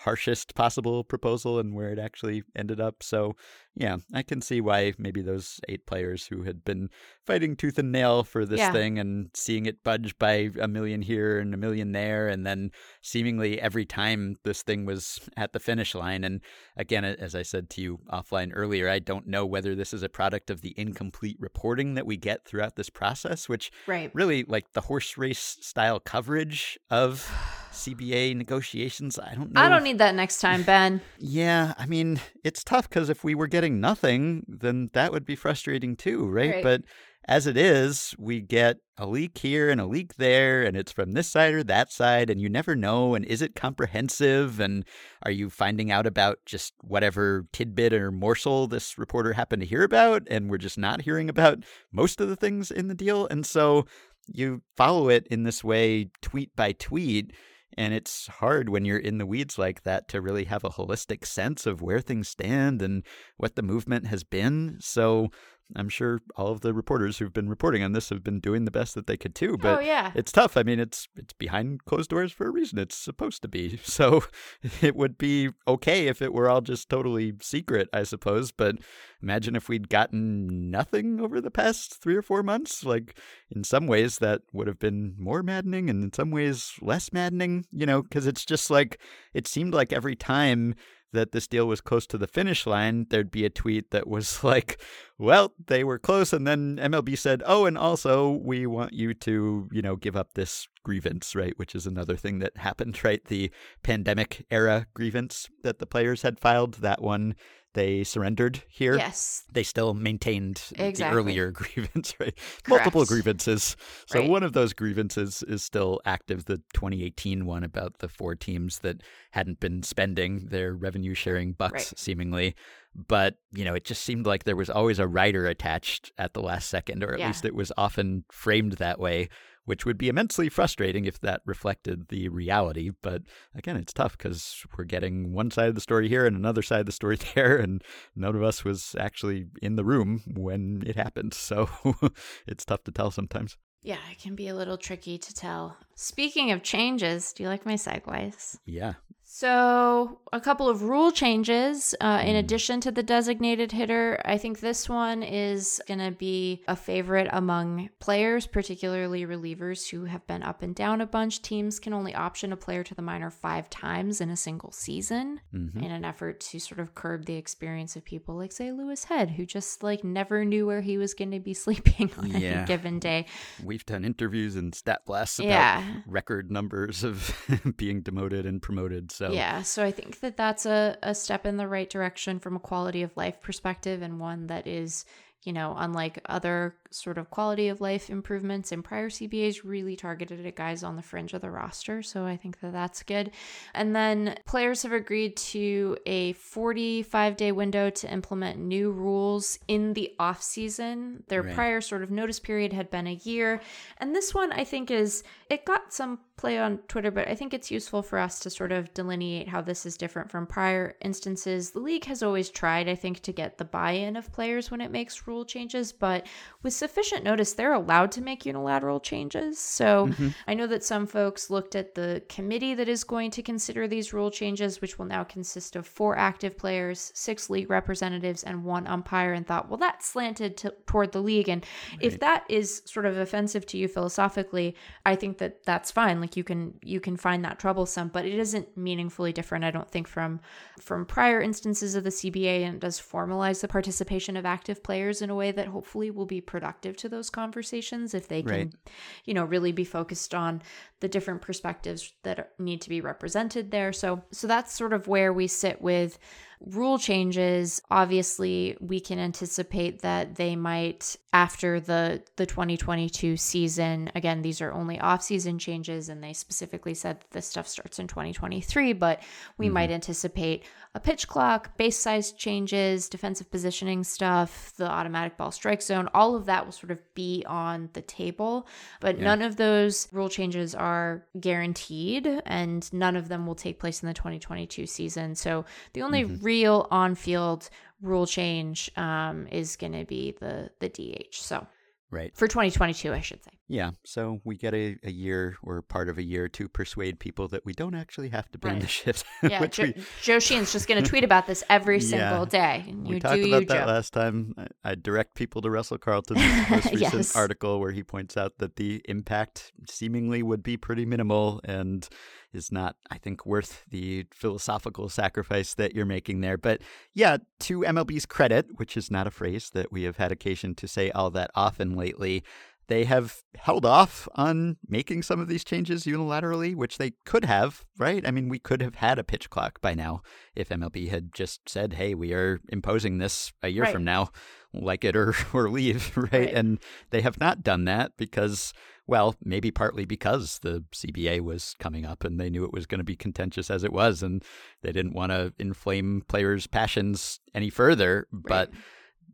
harshest possible proposal and where it actually ended up. So, yeah, I can see why maybe those eight players who had been fighting tooth and nail for this Yeah. thing and seeing it budge by a million here and a million there, and then seemingly every time this thing was at the finish line. And again, as I said to you offline earlier, I don't know whether this is a product of the incomplete reporting that we get throughout this process, which Right. really like the horse race style coverage of [sighs] [sighs] [sighs] CBA negotiations. I don't know. I don't need that next time, Ben. [laughs] Yeah, I mean, it's tough because if we were getting nothing, then that would be frustrating too, right? Right. But as it is, we get a leak here and a leak there, and it's from this side or that side, and you never know. And is it comprehensive? And are you finding out about just whatever tidbit or morsel this reporter happened to hear about? And we're just not hearing about most of the things in the deal. And so you follow it in this way, tweet by tweet. And it's hard when you're in the weeds like that to really have a holistic sense of where things stand and what the movement has been. So I'm sure all of the reporters who've been reporting on this have been doing the best that they could too. But oh yeah. it's tough. I mean, it's it's behind closed doors for a reason. It's supposed to be. [laughs] So [laughs] it would be okay if it were all just totally secret, I suppose. But imagine if we'd gotten nothing over the past three or four months. Like in some ways, that would have been more maddening, and in some ways, less maddening. You know, because it's just like it seemed like every time that this deal was close to the finish line, there'd be a tweet that was [laughs] like, well, they were close. And then MLB said, oh, and also we want you to, you know, give up this grievance, right? Which is another thing that happened, [laughs] right? The pandemic era grievance that the players had filed, that one they surrendered here. Yes. They still maintained Exactly. the earlier [laughs] grievance, right? Correct. Multiple grievances. So Right. one of those grievances is still active, the 2018 one about the four teams that hadn't been spending their revenue sharing bucks, Right. seemingly. But, you know, it just seemed like there was always a rider attached at the last second, or at Yeah. least it was often framed that way, which would be immensely frustrating if that reflected the reality. But again, it's tough because we're getting one side of the story here and another side of the story [laughs] there, and none of us was actually in the room when it happened. So [laughs] it's tough to tell sometimes. Yeah, it can be a little tricky to tell. Speaking of changes, do you like my segues? Yeah. So, a couple of rule changes uh, in Mm. addition to the designated hitter. I think this one is going to be a favorite among players, particularly relievers who have been up and down a bunch. Teams can only option a player to the minor five times in a single season hmm in an effort to sort of curb the experience of people like, say, Louis Head, who just like never knew where he was going to be [laughs] sleeping on Yeah. any given day. We've done interviews and stat blasts about Yeah. record numbers of [laughs] being demoted and promoted. So Yeah, so I think that that's a, a step in the right direction from a quality of life perspective and one that is, you know, unlike other sort of quality of life improvements in prior CBAs, really targeted at guys on the fringe of the roster. So I think that that's good. And then players have agreed to a 45 day window to implement new rules in the off season. Their Right. prior sort of notice period had been a year. And this one I think is, it got some play on Twitter, but I think it's useful for us to sort of delineate how this is different from prior instances. The league has always tried, I think, to get the buy in of players when it makes rule changes, but with sufficient notice, they're allowed to make unilateral changes. So mm-hmm. I know that some folks looked at the committee that is going to consider these rule changes, which will now consist of four active players, six league representatives, and one umpire, and thought, well, that's slanted to, toward the league. And if that is sort of offensive to you philosophically, I think that that's fine. Like you can you can find that troublesome, but it isn't meaningfully different. I don't think from from prior instances of the CBA, and it does formalize the participation of active players in a way that hopefully will be productive to those conversations if they can, Right. you know, really be focused on the different perspectives that need to be represented there. So so that's sort of where we sit with rule changes obviously we can anticipate that they might after the the 2022 season again these are only off-season changes and they specifically said that this stuff starts in 2023 but we mm-hmm. might anticipate a pitch clock base size changes defensive positioning stuff the automatic ball strike zone all of that will sort of be on the table but Yeah. none of those rule changes are guaranteed and none of them will take place in the 2022 season. So the only mm-hmm. Real on-field rule change um, is going to be the the DH. So right. for 2022, I should say. Yeah. So we get a, a year or part of a year to persuade people that we don't actually have to ban Right. the shift. [laughs] Yeah, which jo- we, Joe Sheehan's just going to tweet about this every Yeah. single day. And we talked about that last time. I, I direct people to Russell Carleton's [laughs] most recent Yes. article where he points out that the impact seemingly would be pretty minimal and is not, I think, worth the philosophical sacrifice that you're making there. But yeah, to MLB's credit, which is not a phrase that we have had occasion to say all that often lately, they have held off on making some of these changes unilaterally, which they could have, right? I mean, we could have had a pitch clock by now if MLB had just said, hey, we are imposing this a year Right. from now, like it or, [laughs] or leave, [laughs] right? Right. And they have not done that because, well, maybe partly because the CBA was coming up and they knew it was going to be contentious as it was, and they didn't want to inflame players' passions any further. But Right.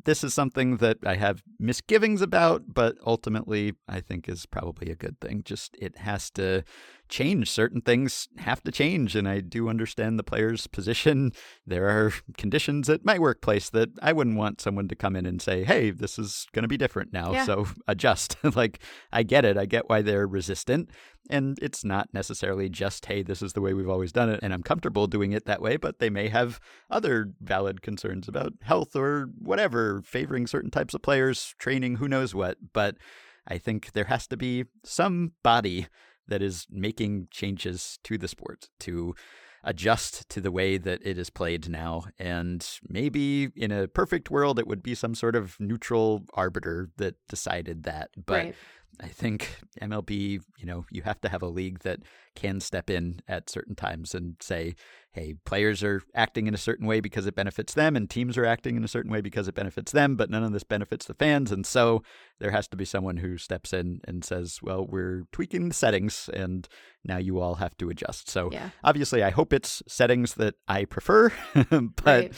This is something that I have misgivings about, but ultimately I think is probably a good thing. Just it has to change. Certain things have to change. And I do understand the player's [laughs] position. There are conditions at my workplace that I wouldn't want someone to come in and say, hey, this is going to be different now. Yeah. So [laughs] adjust. [laughs] like, I get it. I get why they're resistant. And it's not necessarily just, hey, this is the way we've always done it. And I'm comfortable doing it that way. But they may have other valid concerns about health or whatever, favoring certain types of players, training, who knows what. But I think there has to be some body that is making changes to the sport to adjust to the way that it is played now. And maybe in a perfect world, it would be some sort of neutral arbiter that decided that. But right. I think MLB, you know, you have to have a league that can step in at certain times and say, hey, players are acting in a certain way because it benefits them, and teams are acting in a certain way because it benefits them, but none of this benefits the fans. And so there has to be someone who steps in and says, well, we're tweaking the settings, and now you all have to adjust. So Yeah. obviously, I hope it's settings that I prefer, [laughs] but. Right.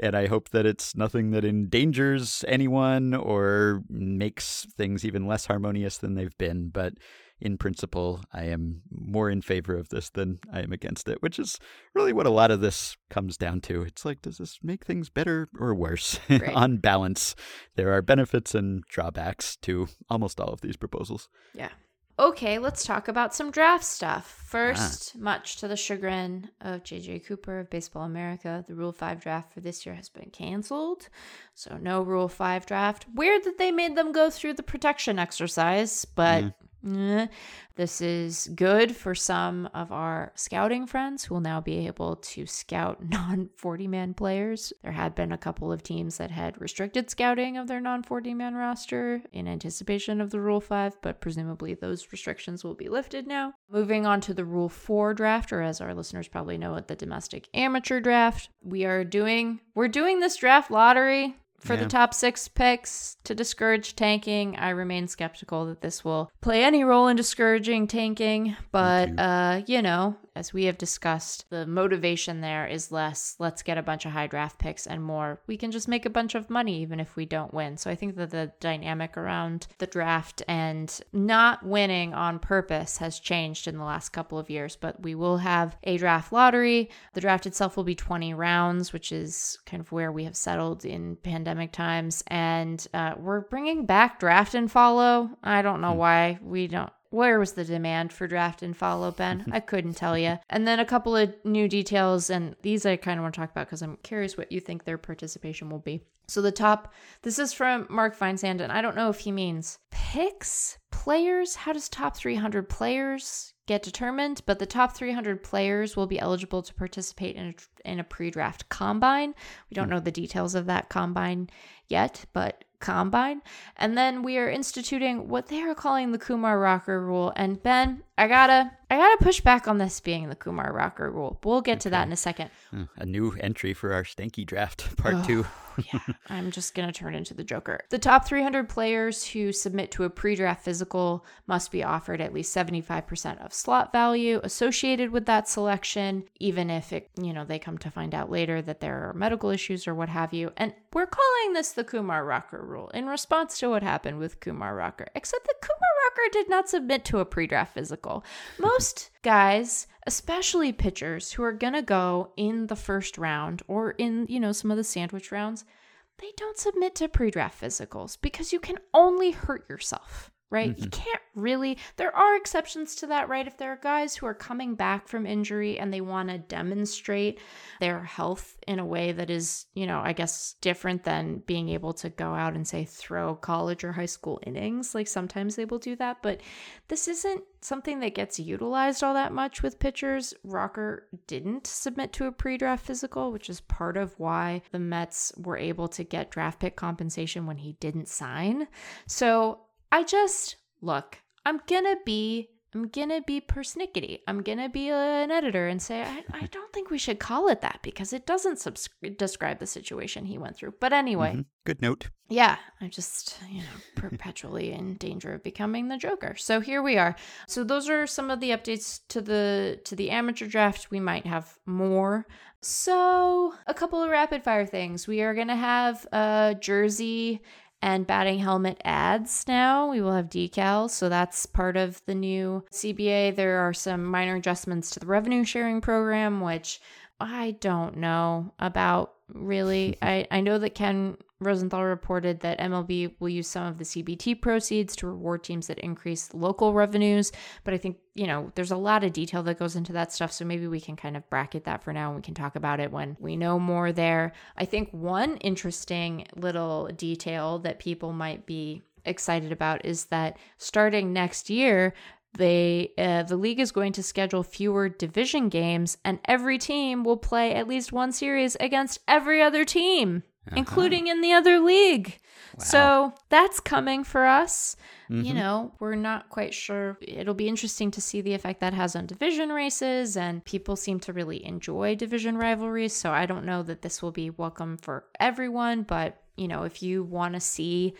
And I hope that it's nothing that endangers anyone or makes things even less harmonious than they've been. But in principle, I am more in favor of this than I am against it, which is really what a lot of this comes down to. It's like, does this make things better or worse? [laughs] Right. On balance, there are benefits and drawbacks to almost all of these proposals. Yeah. Okay, let's talk about some draft stuff. First, much to the chagrin of JJ Cooper of Baseball America, the Rule 5 draft for this year has been canceled. So, no Rule 5 draft. Weird that they made them go through the protection exercise, but eh, Eh, this is good for some of our scouting friends who will now be able to scout [laughs] non 40 man players. There had been a couple of teams that had restricted scouting of their non 40 man roster in anticipation of the Rule 5, but presumably those restrictions will be lifted now. Moving on to the Rule 4 draft, or as our listeners probably know it, the domestic amateur draft. We are doing we're doing this draft lottery for the top six picks to discourage tanking. I remain skeptical that this will play any role in discouraging tanking, but too. uh, you know, as we have discussed, the motivation there is less let's get a bunch of high draft picks and more we can just make a bunch of money even if we don't win. So I think that the dynamic around the draft and not winning on purpose has changed in the last couple of years, but we will have a draft lottery. The draft itself will be 20 rounds, which is kind of where we have settled in pandemic times. And uh, we're bringing back draft and follow. I don't know why we don't. Where was the demand for draft and follow, Ben? [laughs] I couldn't tell you. And then a couple of new details, and these I kind of want to talk about because I'm curious what you think their participation will be. So the top, this is from Mark Feinsand, and I don't know if he means picks, players. How does top 300 players get determined? But the top 300 players will be eligible to participate in a, in a pre-draft combine. We don't hmm. know the details of that combine yet, but combine. And then we are instituting what they are calling the Kumar Rocker rule. And Ben, I gotta, I gotta push back on this being the Kumar Rocker rule. We'll get to that in a second. Uh, A new entry for our stanky draft, [laughs] part two. yeah, [laughs] I'm just to turn into the Joker. The top 300 players who submit to a pre draft physical must be offered at least 75% of slot value associated with that selection, even if it, you know, they come to find out later that there are medical issues or what have you. And we're calling this the Kumar Rocker rule in response to what happened with Kumar Rocker, except that Kumar Rocker did not submit to a pre draft Most guys, especially pitchers who are going to go in the first round or in, you know, some of the sandwich rounds, they don't submit to pre-draft physicals because you can only hurt yourself right you mm-hmm. can't really there are exceptions to that right if there are guys who are coming back from injury and they want to demonstrate their health in a way that is you know i guess different than being able to go out and say throw college or high school innings like sometimes they will do that but this isn't something that gets utilized all that much with pitchers. Rocker didn't submit to a pre draft physical, which is part of why the Mets were able to get draft pick compensation when he didn't sign. So I just look, I'm gonna be. I'm gonna be persnickety. I'm gonna be an editor and say I, I [laughs] don't think we should call it that because it doesn't subs- describe the situation he went through. But anyway, Mhm. Good note. yeah, I'm just, you know, perpetually in danger of becoming the Joker. So here we are. So those are some of the updates to the to the amateur draft. We might have more. So, a couple of rapid fire things. We are to have a jersey and batting helmet ads now. We will have decals. So that's part of the new CBA. There are some minor adjustments to the revenue sharing program, which I don't know about really. [laughs] I, I know that Ken Rosenthal reported that MLB will use some of the CBT proceeds to reward teams that increase local revenues. But I think, you know, there's a lot of detail that goes into that stuff. So maybe we can kind of bracket that for now and we can talk about it when we know more there. I think one interesting little detail that people might be excited about is that starting next year, they uh, the league is going to schedule fewer division games and every team will play at least one series against every other team Uh-huh. including in the other league. So that's coming for us. You mm-hmm. know, we're not quite sure. It'll be interesting to see the effect that has on division races, and people seem to really enjoy division rivalries. So I don't know that this will be welcome for everyone, but you know, if you want to see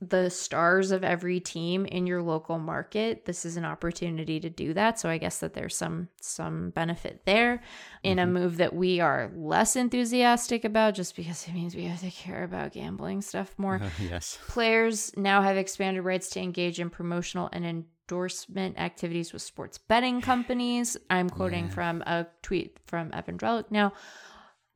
the stars of every team in your local market this is an opportunity to do that. So i guess that there's some some benefit there in a move that we are less enthusiastic about just because it means we have to care about gambling stuff more. Uh, [laughs] yes. players now have expanded rights to engage in promotional and endorsement activities with sports betting companies. I'm quoting from a tweet from evan drellich now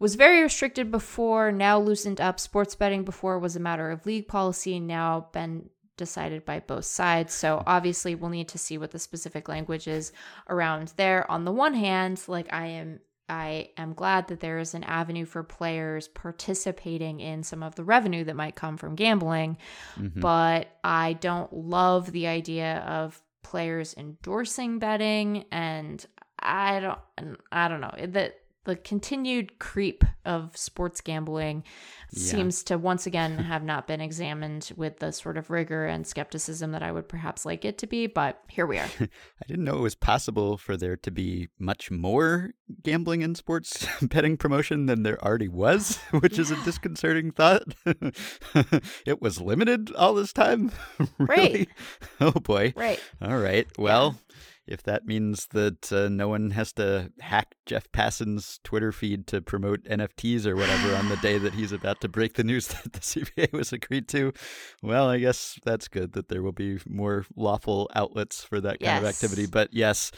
was very restricted before, now loosened up. Sports betting before was a matter of league policy, now been decided by both sides. So obviously we'll need to see what the specific language is around there. On the one hand, like I am I am glad that there is an avenue for players participating in some of the revenue that might come from gambling, mm-hmm. but I don't love the idea of players endorsing betting and I don't I don't know. That the continued creep of sports gambling seems to once again [laughs] have not been examined with the sort of rigor and skepticism that I would perhaps like it to be, but here we are. [laughs] I didn't know it was possible for there to be much more gambling and sports [laughs] betting promotion than there already was, which is a disconcerting thought. it was limited all this time? really? Right. Oh boy. right. All right. Well, if that means that uh, no one has to hack Jeff Passan's Twitter feed to promote NFTs or whatever on the day that he's about to break the news [laughs] that the CBA was agreed to, well, I guess that's good that there will be more lawful outlets for that kind of activity. But yes,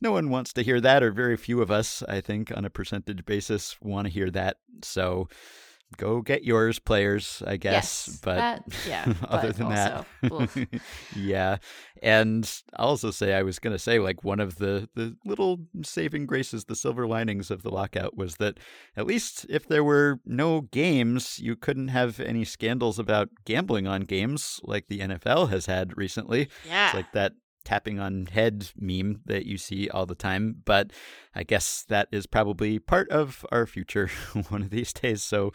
no one wants to hear that, or very few of us, I think, on a percentage basis, want to hear that. So go get yours, players, I guess. yes. but that, yeah. [laughs] other but than also, that, [laughs] yeah. And I'll also say I was going to say like one of the the little saving graces, the silver linings of the lockout was that at least if there were no games, you couldn't have any scandals about gambling on games like the NFL has had recently. yeah. It's like that tapping on head meme that you see all the time. But I guess that is probably part of our future [laughs] one of these days. So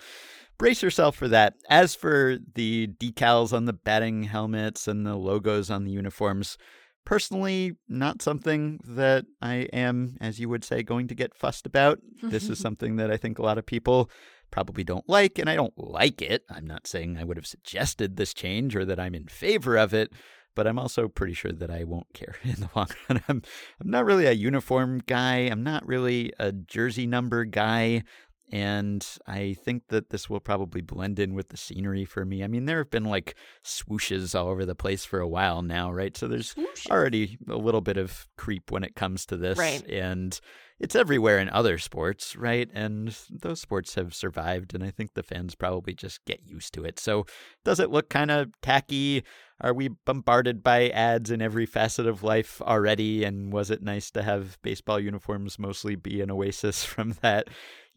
brace yourself for that. As for the decals on the batting helmets and the logos on the uniforms, personally, not something that I am, as you would say, going to get fussed about. this is [laughs] something that I think a lot of people probably don't like, and I don't like it. I'm not saying I would have suggested this change or that I'm in favor of it, but I'm also pretty sure that I won't care [laughs] in the long run. I'm, I'm not really a uniform guy. I'm not really a jersey number guy. And I think that this will probably blend in with the scenery for me. I mean, there have been like swooshes all over the place for a while now, right? So there's Swooshes. already a little bit of creep when it comes to this. Right. And it's everywhere in other sports, right? And those sports have survived, and I think the fans probably just get used to it. So, does it look kind of tacky? Are we bombarded by ads in every facet of life already? And was it nice to have baseball uniforms mostly be an oasis [laughs] from that?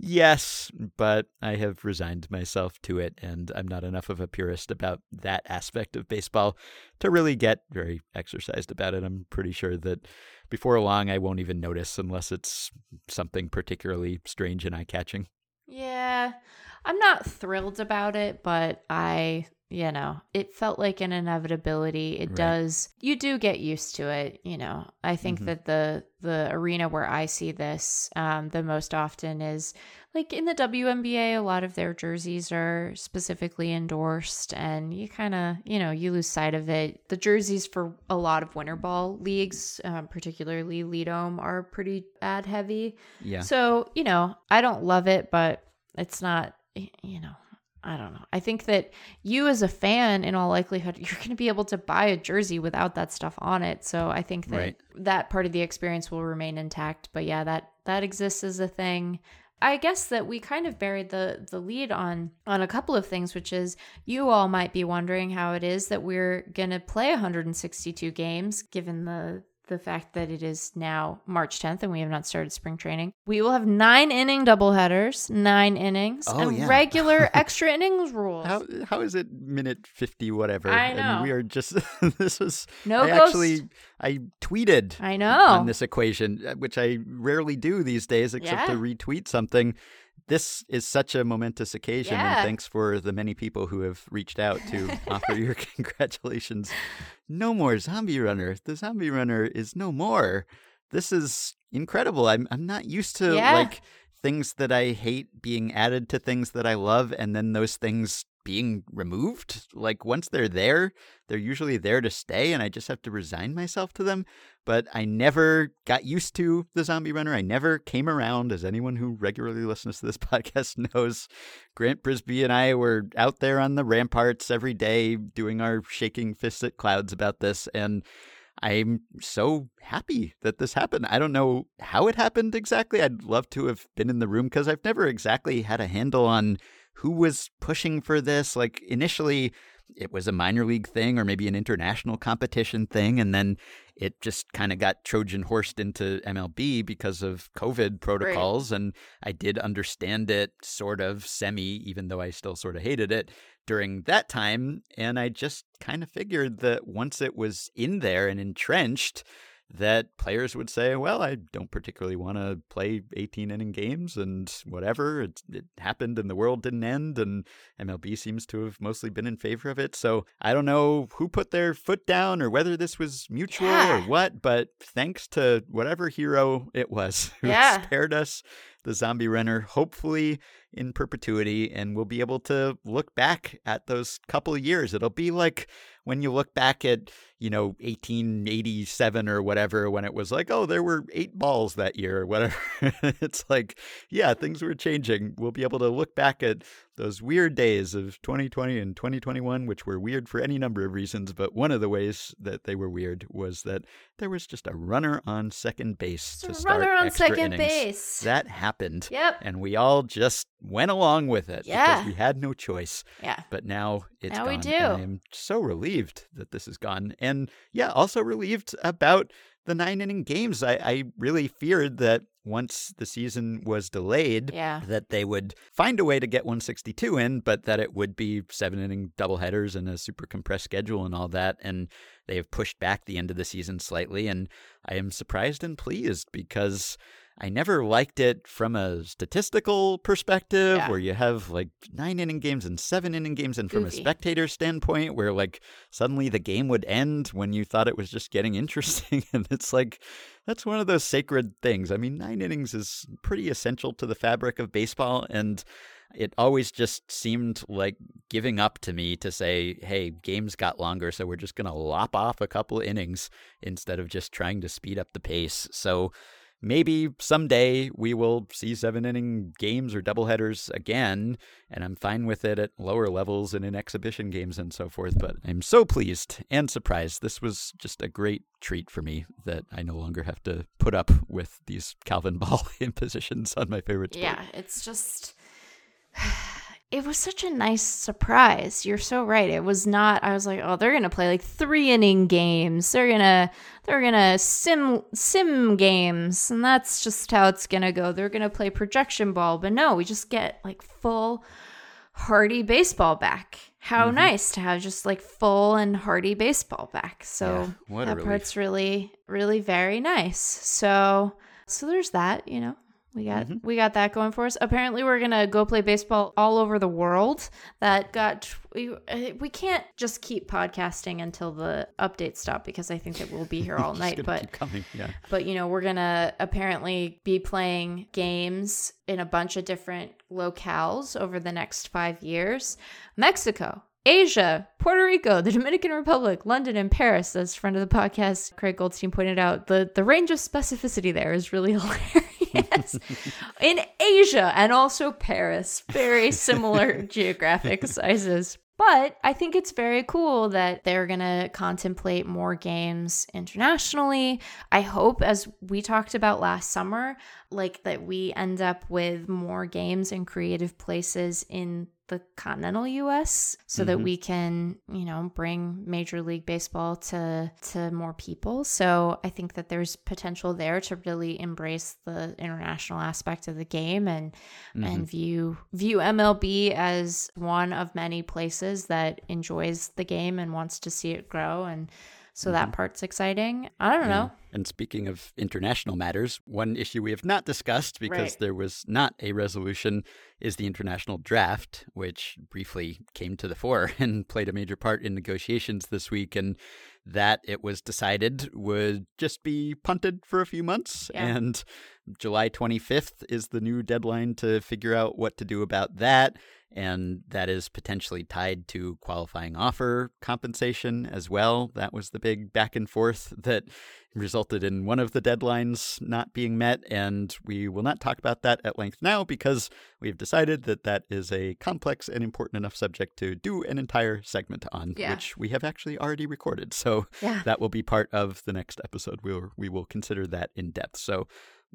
Yes, but I have resigned myself to it, and I'm not enough of a purist about that aspect of baseball to really get very exercised about it. I'm pretty sure that before long I won't even notice unless it's something particularly strange and eye catching. Yeah. I'm not thrilled about it, but I, you know, it felt like an inevitability. It Right. does. You do get used to it, you know. I think Mhm. that the the arena where I see this um the most often is like in the WNBA, a lot of their jerseys are specifically endorsed and you kind of, you know, you lose sight of it. The jerseys for a lot of winter ball leagues, um, particularly LIDOM, are pretty ad heavy. Yeah. So, you know, I don't love it, but it's not, you know, I don't know. I think that you as a fan, in all likelihood, [laughs] you're going to be able to buy a jersey without that stuff on it. So I think that Right. that part of the experience will remain intact. But yeah, that that exists as a thing. I guess that we kind of buried the the lead on on a couple of things, which is you all might be wondering how it is that we're gonna play 162 games, given the the fact that it is now March 10th and we have not started spring training. We will have nine inning doubleheaders, nine innings, Oh, and yeah. regular [laughs] extra innings rules. How how is it minute fifty whatever? I And know. we are just [laughs] this was no I ghost. actually I tweeted I know. on this equation, uh, which I rarely do these days except to retweet something. This is such a momentous occasion, Yeah. and thanks for the many people who have reached out to [laughs] offer your [laughs] congratulations. No more Zombie Runner. The Zombie Runner is no more. This is incredible. I'm I'm not used to Yeah. like things that I hate being added to things that I love, and then those things being removed. Like once they're there, they're usually there to stay, and I just have to resign myself to them but I never got used to the zombie runner. I never came around, as anyone who regularly listens to this [laughs] podcast knows. Grant Brisbee and I were out there on the ramparts every day doing our shaking fists at clouds about this, and I'm so happy that this happened. I don't know how it happened exactly. I'd love to have been in the room because I've never exactly had a handle on who was pushing for this. Like initially, it was a minor league thing or maybe an international competition thing, and then it just kind of got Trojan horsed into MLB because of COVID protocols. And I did understand it sort of semi, even though I still sort of hated it during that time. And I just kind of figured that once it was in there and entrenched, that players would say, well, I don't particularly want to play 18 inning games and whatever. It, it happened and the world didn't end, and MLB seems to have mostly been in favor of it. So I don't know who put their foot down or whether this was mutual Yeah. or what, but thanks to whatever hero it was [laughs] who Yeah. spared us the zombie runner, hopefully in perpetuity, and we'll be able to look back at those couple of years. It'll be like when you look back at, you know, 1887 or whatever, when it was like, oh, there were eight balls that year or whatever. [laughs] it's like, yeah, things were changing. We'll be able to look back at those weird days of 2020 and 2021, which were weird for any number of reasons. But one of the ways that they were weird was that there was just a runner on second base to a start runner on extra second innings. base. That happened. Yep. And we all just went along with it Yeah. because we had no choice. Yeah. But now it's Now gone. we do. I am so relieved that this is gone. And yeah, also relieved about the nine inning games. I, I really feared that once the season was delayed, Yeah. that they would find a way to get 162 in, but that it would be seven inning doubleheaders and a super compressed schedule and all that. And they have pushed back the end of the season slightly. And I am surprised and pleased because I never liked it from a statistical perspective Yeah. where you have like nine inning games and seven inning games, and from a spectator standpoint, where like suddenly the game would end when you thought it was just getting interesting. [laughs] and it's like, that's one of those sacred things. I mean, nine innings is pretty essential to the fabric of baseball. And it always just seemed like giving up to me to say, hey, games got longer, so we're just going to lop off a couple innings instead of just trying to speed up the pace. So maybe someday we will see seven inning games or doubleheaders again, and I'm fine with it at lower levels and in exhibition games and so forth. But I'm so pleased and surprised. This was just a great treat for me that I no longer have to put up with these Calvinball [laughs] impositions on my favorite sport. Yeah, it's just it was such a nice surprise. You're so right. It was not I was like, "Oh, they're going to play like 3 inning games. They're going to they're to sim sim games." And that's just how it's going to go. They're going to play projection ball. But no, we just get like full hearty baseball back. How Mm-hmm. nice to have just like full and hearty baseball back. So Yeah, that part's really really very nice. So so there's that, you know. We got Mm-hmm. we got that going for us. Apparently, we're gonna go play baseball all over the world. That got we we can't just keep podcasting until the updates stop because I think that we'll be here [laughs] all night. But. Yeah. but you know we're gonna apparently be playing games in a bunch of different locales over the next five years mexico asia puerto rico the dominican republic london and paris as friend of the podcast craig goldstein pointed out the the range of specificity there is really [laughs] hilarious in asia and also paris very similar [laughs] geographic sizes but I think it's very cool that they're going to contemplate more games internationally. I hope, as we talked about last summer, like that we end up with more games in creative places in the continental US so that Mhm. we can, you know, bring Major League Baseball to to more people. So I think that there's potential there to really embrace the international aspect of the game and and view view MLB as one of many places that enjoys the game and wants to see it grow and so that part's exciting. I don't know. And speaking of international matters, one issue we have not discussed because Right. there was not a resolution is the international draft, which briefly came to the fore [laughs] and played a major part in negotiations this week. And that it was decided would just be punted for a few months. Yeah. And July 25th is the new deadline to figure out what to do about that. And that is potentially tied to qualifying offer compensation as well. That was the big back and forth that resulted in one of the deadlines not being met. And we will not talk about that at length now because we've decided that that is a complex and important enough subject to do an entire segment on, Yeah. which we have actually already recorded. So Yeah. that will be part of the next episode. We'll, we will consider that in depth. So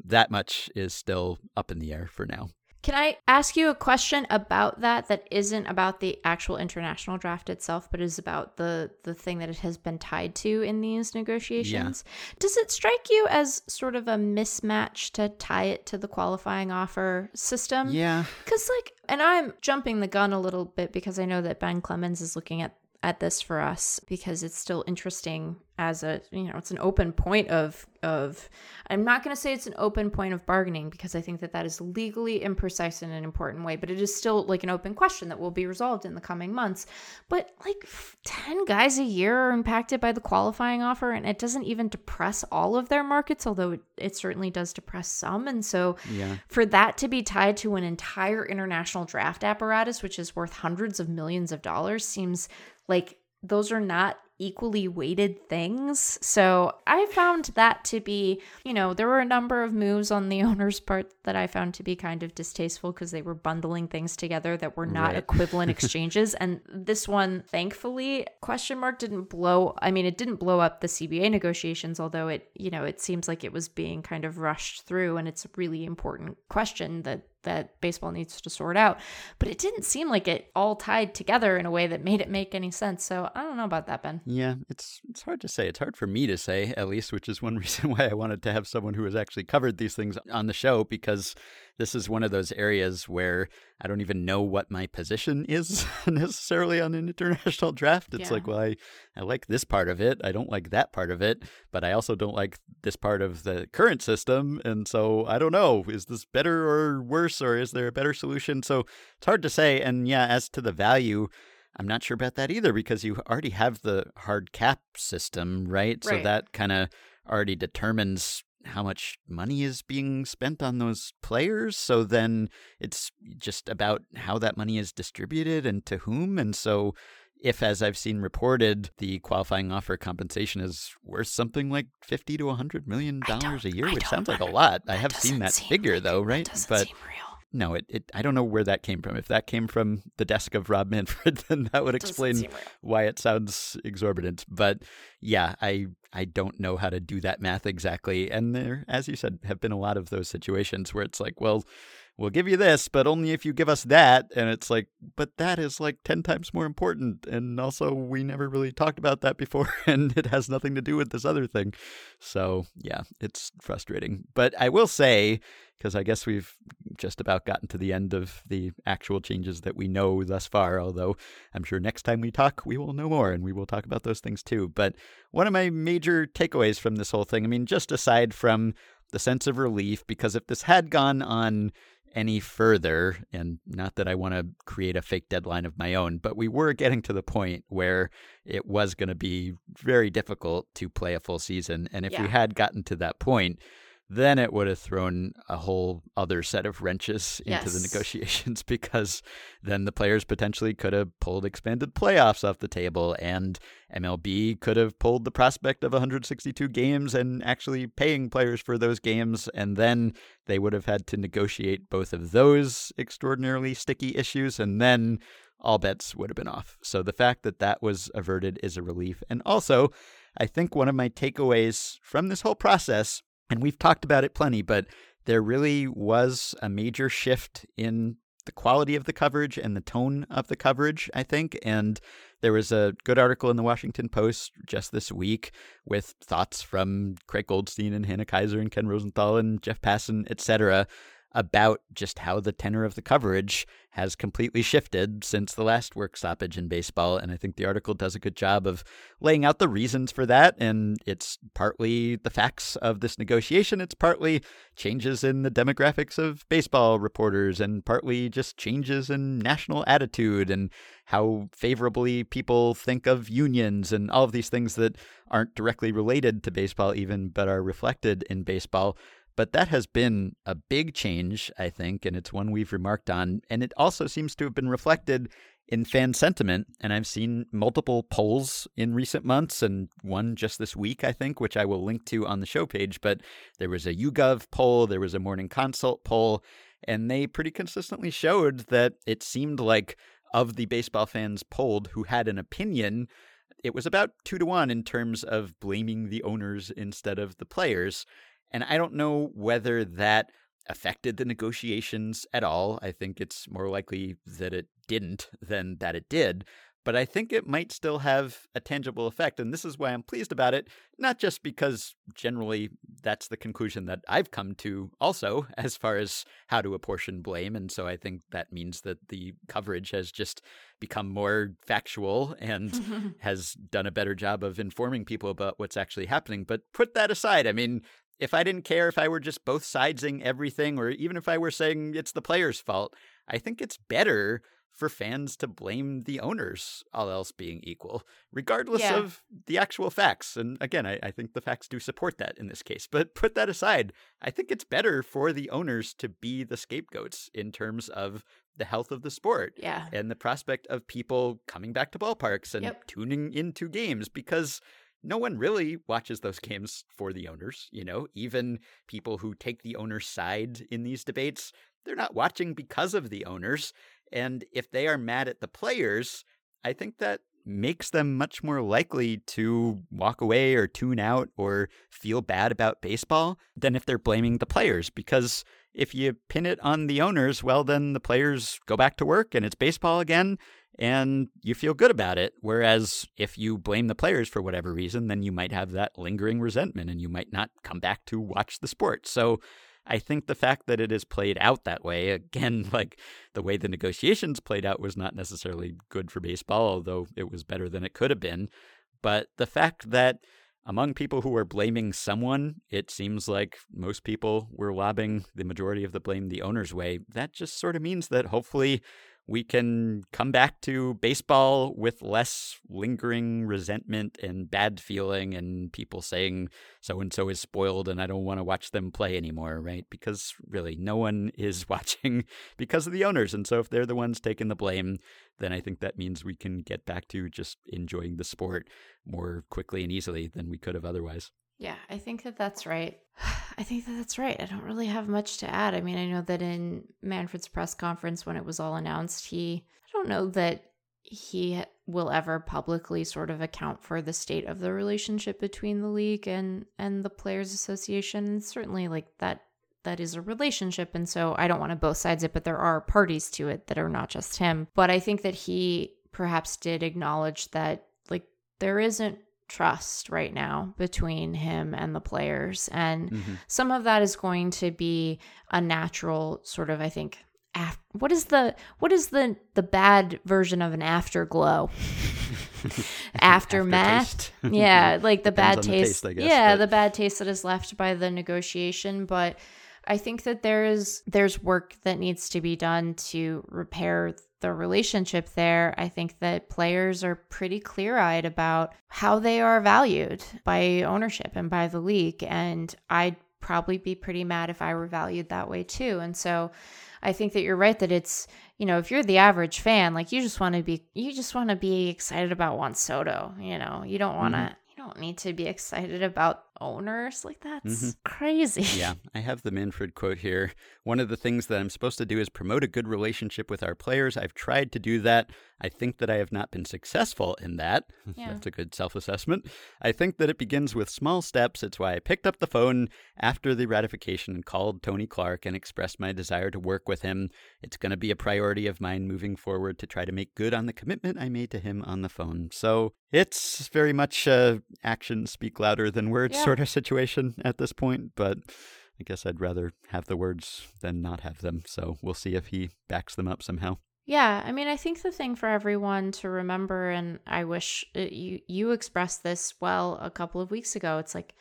that much is still up in the air for now. Can I ask you a question about that that isn't about the actual international draft itself, but is about the the thing that it has been tied to in these negotiations? Does it strike you as sort of a mismatch to tie it to the qualifying offer system? Yeah. Because, like, and I'm jumping the gun a little bit because I know that Ben Clemens is looking at at this for us because it's still interesting as a you know it's an open point of of i'm not going to say it's an open point of bargaining because i think that that is legally imprecise in an important way but it is still like an open question that will be resolved in the coming months but like f- 10 guys a year are impacted by the qualifying offer and it doesn't even depress all of their markets although it, it certainly does depress some and so Yeah. for that to be tied to an entire international draft apparatus, which is worth hundreds of millions of dollars, seems like those are not equally weighted things. So I found that to be, you know, there were a number of moves on the [laughs] owner's part that I found to be kind of distasteful because they were bundling things together that were not Right. [laughs] equivalent exchanges. And this one, thankfully, question mark didn't blow. I mean, it didn't blow up the CBA negotiations, although it, you know, it seems like it was being kind of rushed through, and it's a really important question that that baseball needs to sort out. But it didn't seem like it all tied together in a way that made it make any sense. So I don't know about that, Ben. Yeah, it's it's hard to say. It's hard for me to say, at least, which is one [laughs] reason why I wanted to have someone who has actually covered these things on the show because this is one of those areas where I don't even know what my position is [laughs] necessarily on an international draft. It's Yeah. like, well, I, I like this part of it. I don't like that part of it, but I also don't like this part of the current system. And so I don't know, is this better or worse, or is there a better solution? So it's hard to say. And yeah, as to the value, I'm not sure about that either because you already have the hard cap system, right? So that kind of already determines how much money is being spent on those players. So then it's just about how that money is distributed and to whom. And so if, as I've seen reported, the qualifying offer compensation is worth something like fifty to hundred million dollars a year, which sounds like a lot. I have seen that figure like- though, right? doesn't But seem real. no, it, it I don't know where that came from. If that came from the desk of Rob Manfred, [laughs] then that would explain why it sounds exorbitant. But yeah, I I don't know how to do that math exactly. And there, as you said, have been a lot of those situations where it's like, well, we'll give you this, but only if you give us that. And it's like, but that is like 10 times more important. And also, we never really talked about that before, [laughs] and it has nothing to do with this other thing. So yeah, it's frustrating. But I will say, because I guess we've just about gotten to the end of the actual changes that we know thus far, although I'm sure next time we talk, we will know more and we will talk about those things too. But one of my major takeaways from this whole thing, I mean, just aside from the sense of relief, because if this had gone on any further, and not that I want to create a fake deadline of my own, but we were getting to the point where it was going to be very difficult to play a full season. And if we had gotten to that point, then it would have thrown a whole other set of wrenches into the negotiations [laughs] because then the players potentially could have pulled expanded playoffs off the table and MLB could have pulled the prospect of 162 games and actually paying players for those games and then they would have had to negotiate both of those extraordinarily sticky issues and then all bets would have been off. So the fact that that was averted is a relief. And also, I think one of my takeaways from this whole process, and we've talked about it plenty, but there really was a major shift in the quality of the coverage and the tone of the coverage, I think. And there was a good article in the Washington Post just this week with thoughts from Craig Goldstein and Hannah Keyser and Ken Rosenthal and Jeff Passan, et cetera, about just how the tenor of the coverage has completely shifted since the last work stoppage in baseball. And I think the article does a good job of laying out the reasons for that. And it's partly the facts of this negotiation, it's partly changes in the demographics of baseball reporters, and partly just changes in national attitude and how favorably people think of unions and all of these things that aren't directly related to baseball, even, but are reflected in baseball. But that has been a big change, I think, and it's one we've remarked on. And it also seems to have been reflected in fan sentiment. And I've seen multiple polls in recent months, and one just this week, I think, which I will link to on the show page. But there was a YouGov poll, there was a Morning Consult poll, and they pretty consistently showed that it seemed like of the baseball fans polled who had an opinion, it was about two to one in terms of blaming the owners instead of the players. And I don't know whether that affected the negotiations at all. I think it's more likely that it didn't than that it did. But I think it might still have a tangible effect. And this is why I'm pleased about it, not just because generally that's the conclusion that I've come to also [laughs] as far as how to apportion blame. And so I think that means that the coverage has just become more factual and [laughs] has done a better job of informing people about what's actually happening. But put that aside, I mean, if I didn't care if I were just both sidesing everything, or even if I were saying it's the player's fault, I think it's better for fans to blame the owners, all else being equal, regardless Yeah. of the actual facts. And again, I, I think the facts do support that in this case. But put that aside, I think it's better for the owners to be the scapegoats in terms of the health of the sport Yeah. and the prospect of people coming back to ballparks and Yep. tuning into games because no one really watches those games for the owners. You know, even people who take the owner's side in these debates, they're not watching because of the owners. And if they are mad at the players, I think that makes them much more likely to walk away or tune out or feel bad about baseball than if they're blaming the players because if you pin it on the owners, well, then the players go back to work and it's baseball again and you feel good about it. Whereas if you blame the players for whatever reason, then you might have that lingering resentment and you might not come back to watch the sport. So I think the fact that it is played out that way, again, [laughs] like the way the negotiations played out was not necessarily good for baseball, although it was better than it could have been. But the fact that among people who were blaming someone, it seems like most people were lobbing the majority of the blame the owner's way. That just sort of means that hopefully we can come back to baseball with less lingering resentment and bad feeling and people saying so and so is spoiled and I don't want to watch them play anymore, right? Because really, no one [laughs] is watching because of the owners. And so if they're the ones taking the blame, then I think that means we can get back to just enjoying the sport more quickly and easily than we could have otherwise. Yeah, I think that that's right. [sighs] I think that that's right. I don't really have much to add. I mean, I know that in Manfred's press conference when it was all announced, he, I don't know that he will ever publicly sort of account for the state of the relationship between the league and and the players association. Certainly like that that is a relationship and so I don't want to both sides it, but there are parties to it that are not just him. But I think that he perhaps did acknowledge that like there isn't trust right now between him and the players. And Mhm. some of that is going to be a natural sort of i think af- what is the what is the the bad version of an afterglow? [laughs] Aftermath? Yeah [laughs] like the bad on the taste, taste, guess, yeah but- the bad taste that is left by the negotiation but i think that there's there's work that needs to be done to repair the relationship there i think that players are pretty clear-eyed about how they are valued by ownership and by the league and i'd probably be pretty mad if i were valued that way too and so I think that you're right that it's, you know, if you're the average fan, like you just want to be, you just want to be excited about Juan Soto. You know, you don't want to, Mm-hmm. Don't need to be excited about owners. Like that's Mhm. crazy. yeah, [laughs] I have the Manfred quote here. One of the things that I'm supposed to do is promote a good relationship with our players. I've tried to do that. I think that I have not been successful in that. [laughs] Yeah. That's a good self assessment. I think that it begins with small steps. It's why I picked up the phone after the ratification and called Tony Clark and expressed my desire to work with him. It's going to be a priority of mine moving forward to try to make good on the commitment I made to him on the phone. So it's very much uh, actions speak louder than words Yeah. sort of situation at this point. But I guess I'd rather have the words than not have them. So we'll see if he backs them up somehow. Yeah, I mean, I think the thing for everyone to remember, and I wish it, you you expressed this well a couple of weeks ago. It's like,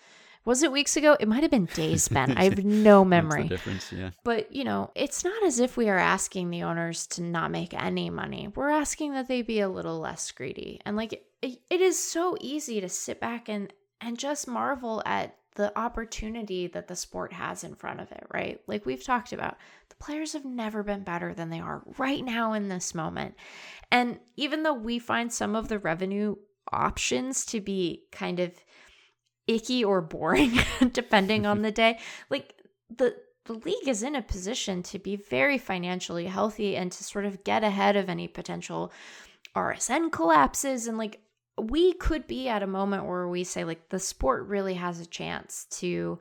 was it weeks ago? It might have been days, Ben. I have no [laughs] memory. difference, yeah. But you know, it's not as if we are asking the owners to not make any money. We're asking that they be a little less greedy, and like it, it is so easy to sit back and and just marvel at the opportunity that the sport has in front of it, right? Like we've talked about, the players have never been better than they are right now in this moment. And even though we find some of the revenue options to be kind of icky or boring [laughs] depending on [laughs] the day, like the the league is in a position to be very financially healthy and to sort of get ahead of any potential RSN collapses and like we could be at a moment where we say like the sport really has a chance to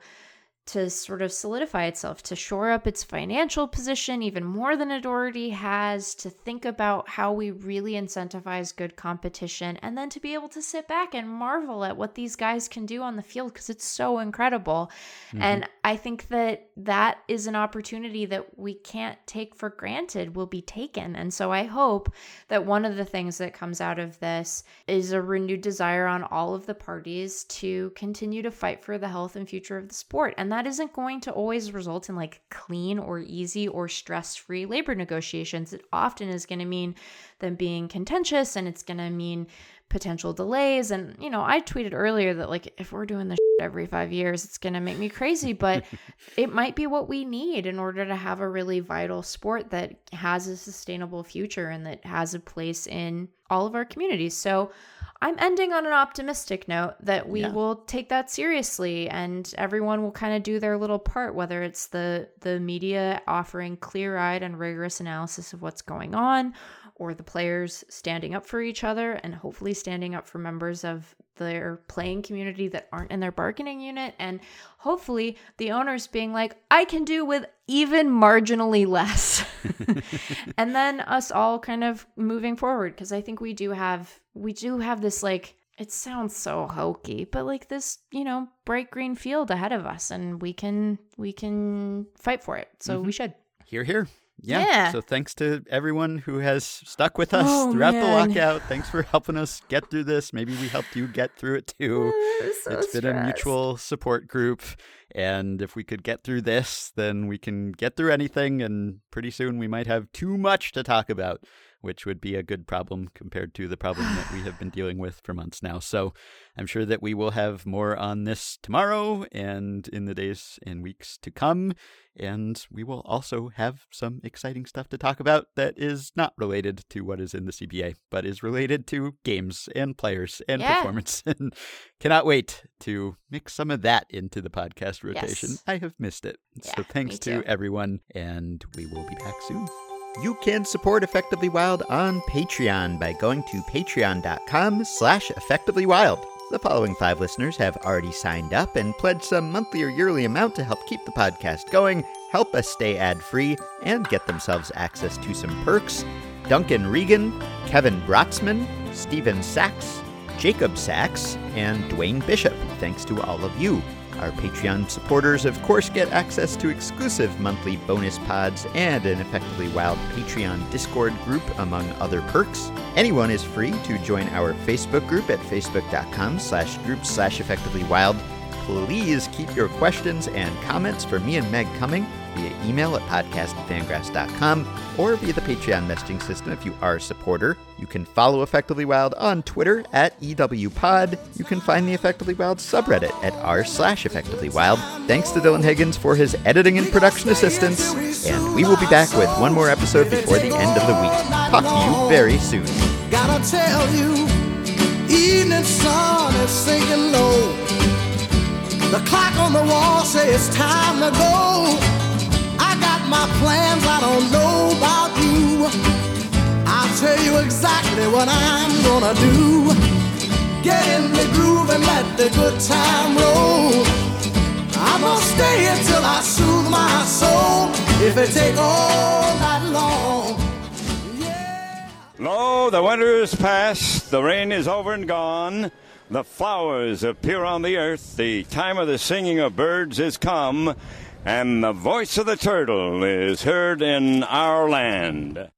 to sort of solidify itself, to shore up its financial position even more than it already has, to think about how we really incentivize good competition, and then to be able to sit back and marvel at what these guys can do on the field because it's so incredible. Mm-hmm. And I think that that is an opportunity that we can't take for granted will be taken. And so I hope that one of the things that comes out of this is a renewed desire on all of the parties to continue to fight for the health and future of the sport. And that isn't going to always result in like clean or easy or stress free labor negotiations. It often is going to mean them being contentious and it's going to mean potential delays. And, you know, I tweeted earlier that like if we're doing this every five years, it's going to make me crazy, but [laughs] it might be what we need in order to have a really vital sport that has a sustainable future and that has a place in all of our communities. So, I'm ending on an optimistic note that we yeah. will take that seriously and everyone will kind of do their little part whether it's the the media offering clear-eyed and rigorous analysis of what's going on or the players standing up for each other and hopefully standing up for members of their playing community that aren't in their bargaining unit and hopefully the owners being like I can do with even marginally less. [laughs] [laughs] and then us all kind of moving forward because I think we do have we do have this like it sounds so hokey, but like this, you know, bright green field ahead of us and we can we can fight for it. So mm-hmm. we should. Here here. Yeah. yeah. So thanks to everyone who has stuck with us oh, throughout man. the lockout. Thanks for helping us get through this. Maybe we helped you get through it too. [laughs] So it's stressed. been a mutual support group. And if we could get through this, then we can get through anything. And pretty soon we might have too much to talk about which would be a good problem compared to the problem that we have been [sighs] dealing with for months now. So I'm sure that we will have more on this tomorrow and in the days and weeks to come. And we will also have some exciting stuff to talk about that is not related to what is in the CBA, but is related to games and players and yeah. performance. [laughs] And cannot wait to mix some of that into the podcast rotation. Yes. I have missed it. Yeah, so thanks to everyone, and we will be back soon. You can support Effectively Wild on Patreon by going to patreon.com slash effectivelywild. The following five listeners have already signed up and pledged some monthly or yearly amount to help keep the podcast going, help us stay ad-free, and get themselves access to some perks. Duncan Regan, Kevin Brotzman, Stephen Sachs, Jacob Sachs, and Dwayne Bishop. Thanks to all of you. Our Patreon supporters, of course, get access to exclusive monthly bonus pods and an effectively wild Patreon Discord group, among other perks. Anyone is free to join our Facebook group at facebook.com slash group slash effectively wild. Please keep your questions and comments for me and Meg coming via email at podcastfangraphs.com or via the Patreon messaging system if you are a supporter. You can follow Effectively Wild on Twitter at EWPod. You can find the Effectively Wild subreddit at r slash Effectively Wild. Thanks to Dylan Higgins for his editing and production assistance. And we will be back with one more episode before the end of the week. Talk to you very soon. Gotta tell you, evening sun is sinking low. The clock on the wall says it's time to go my plans, I don't know about you. I'll tell you exactly what I'm gonna do. Get in the groove and let the good time roll. I'm gonna stay until I soothe my soul. If it take all that long. Lo, the winter is past, the rain is over and gone. The flowers appear on the earth, the time of the singing of birds is come. And the voice of the turtle is heard in our land.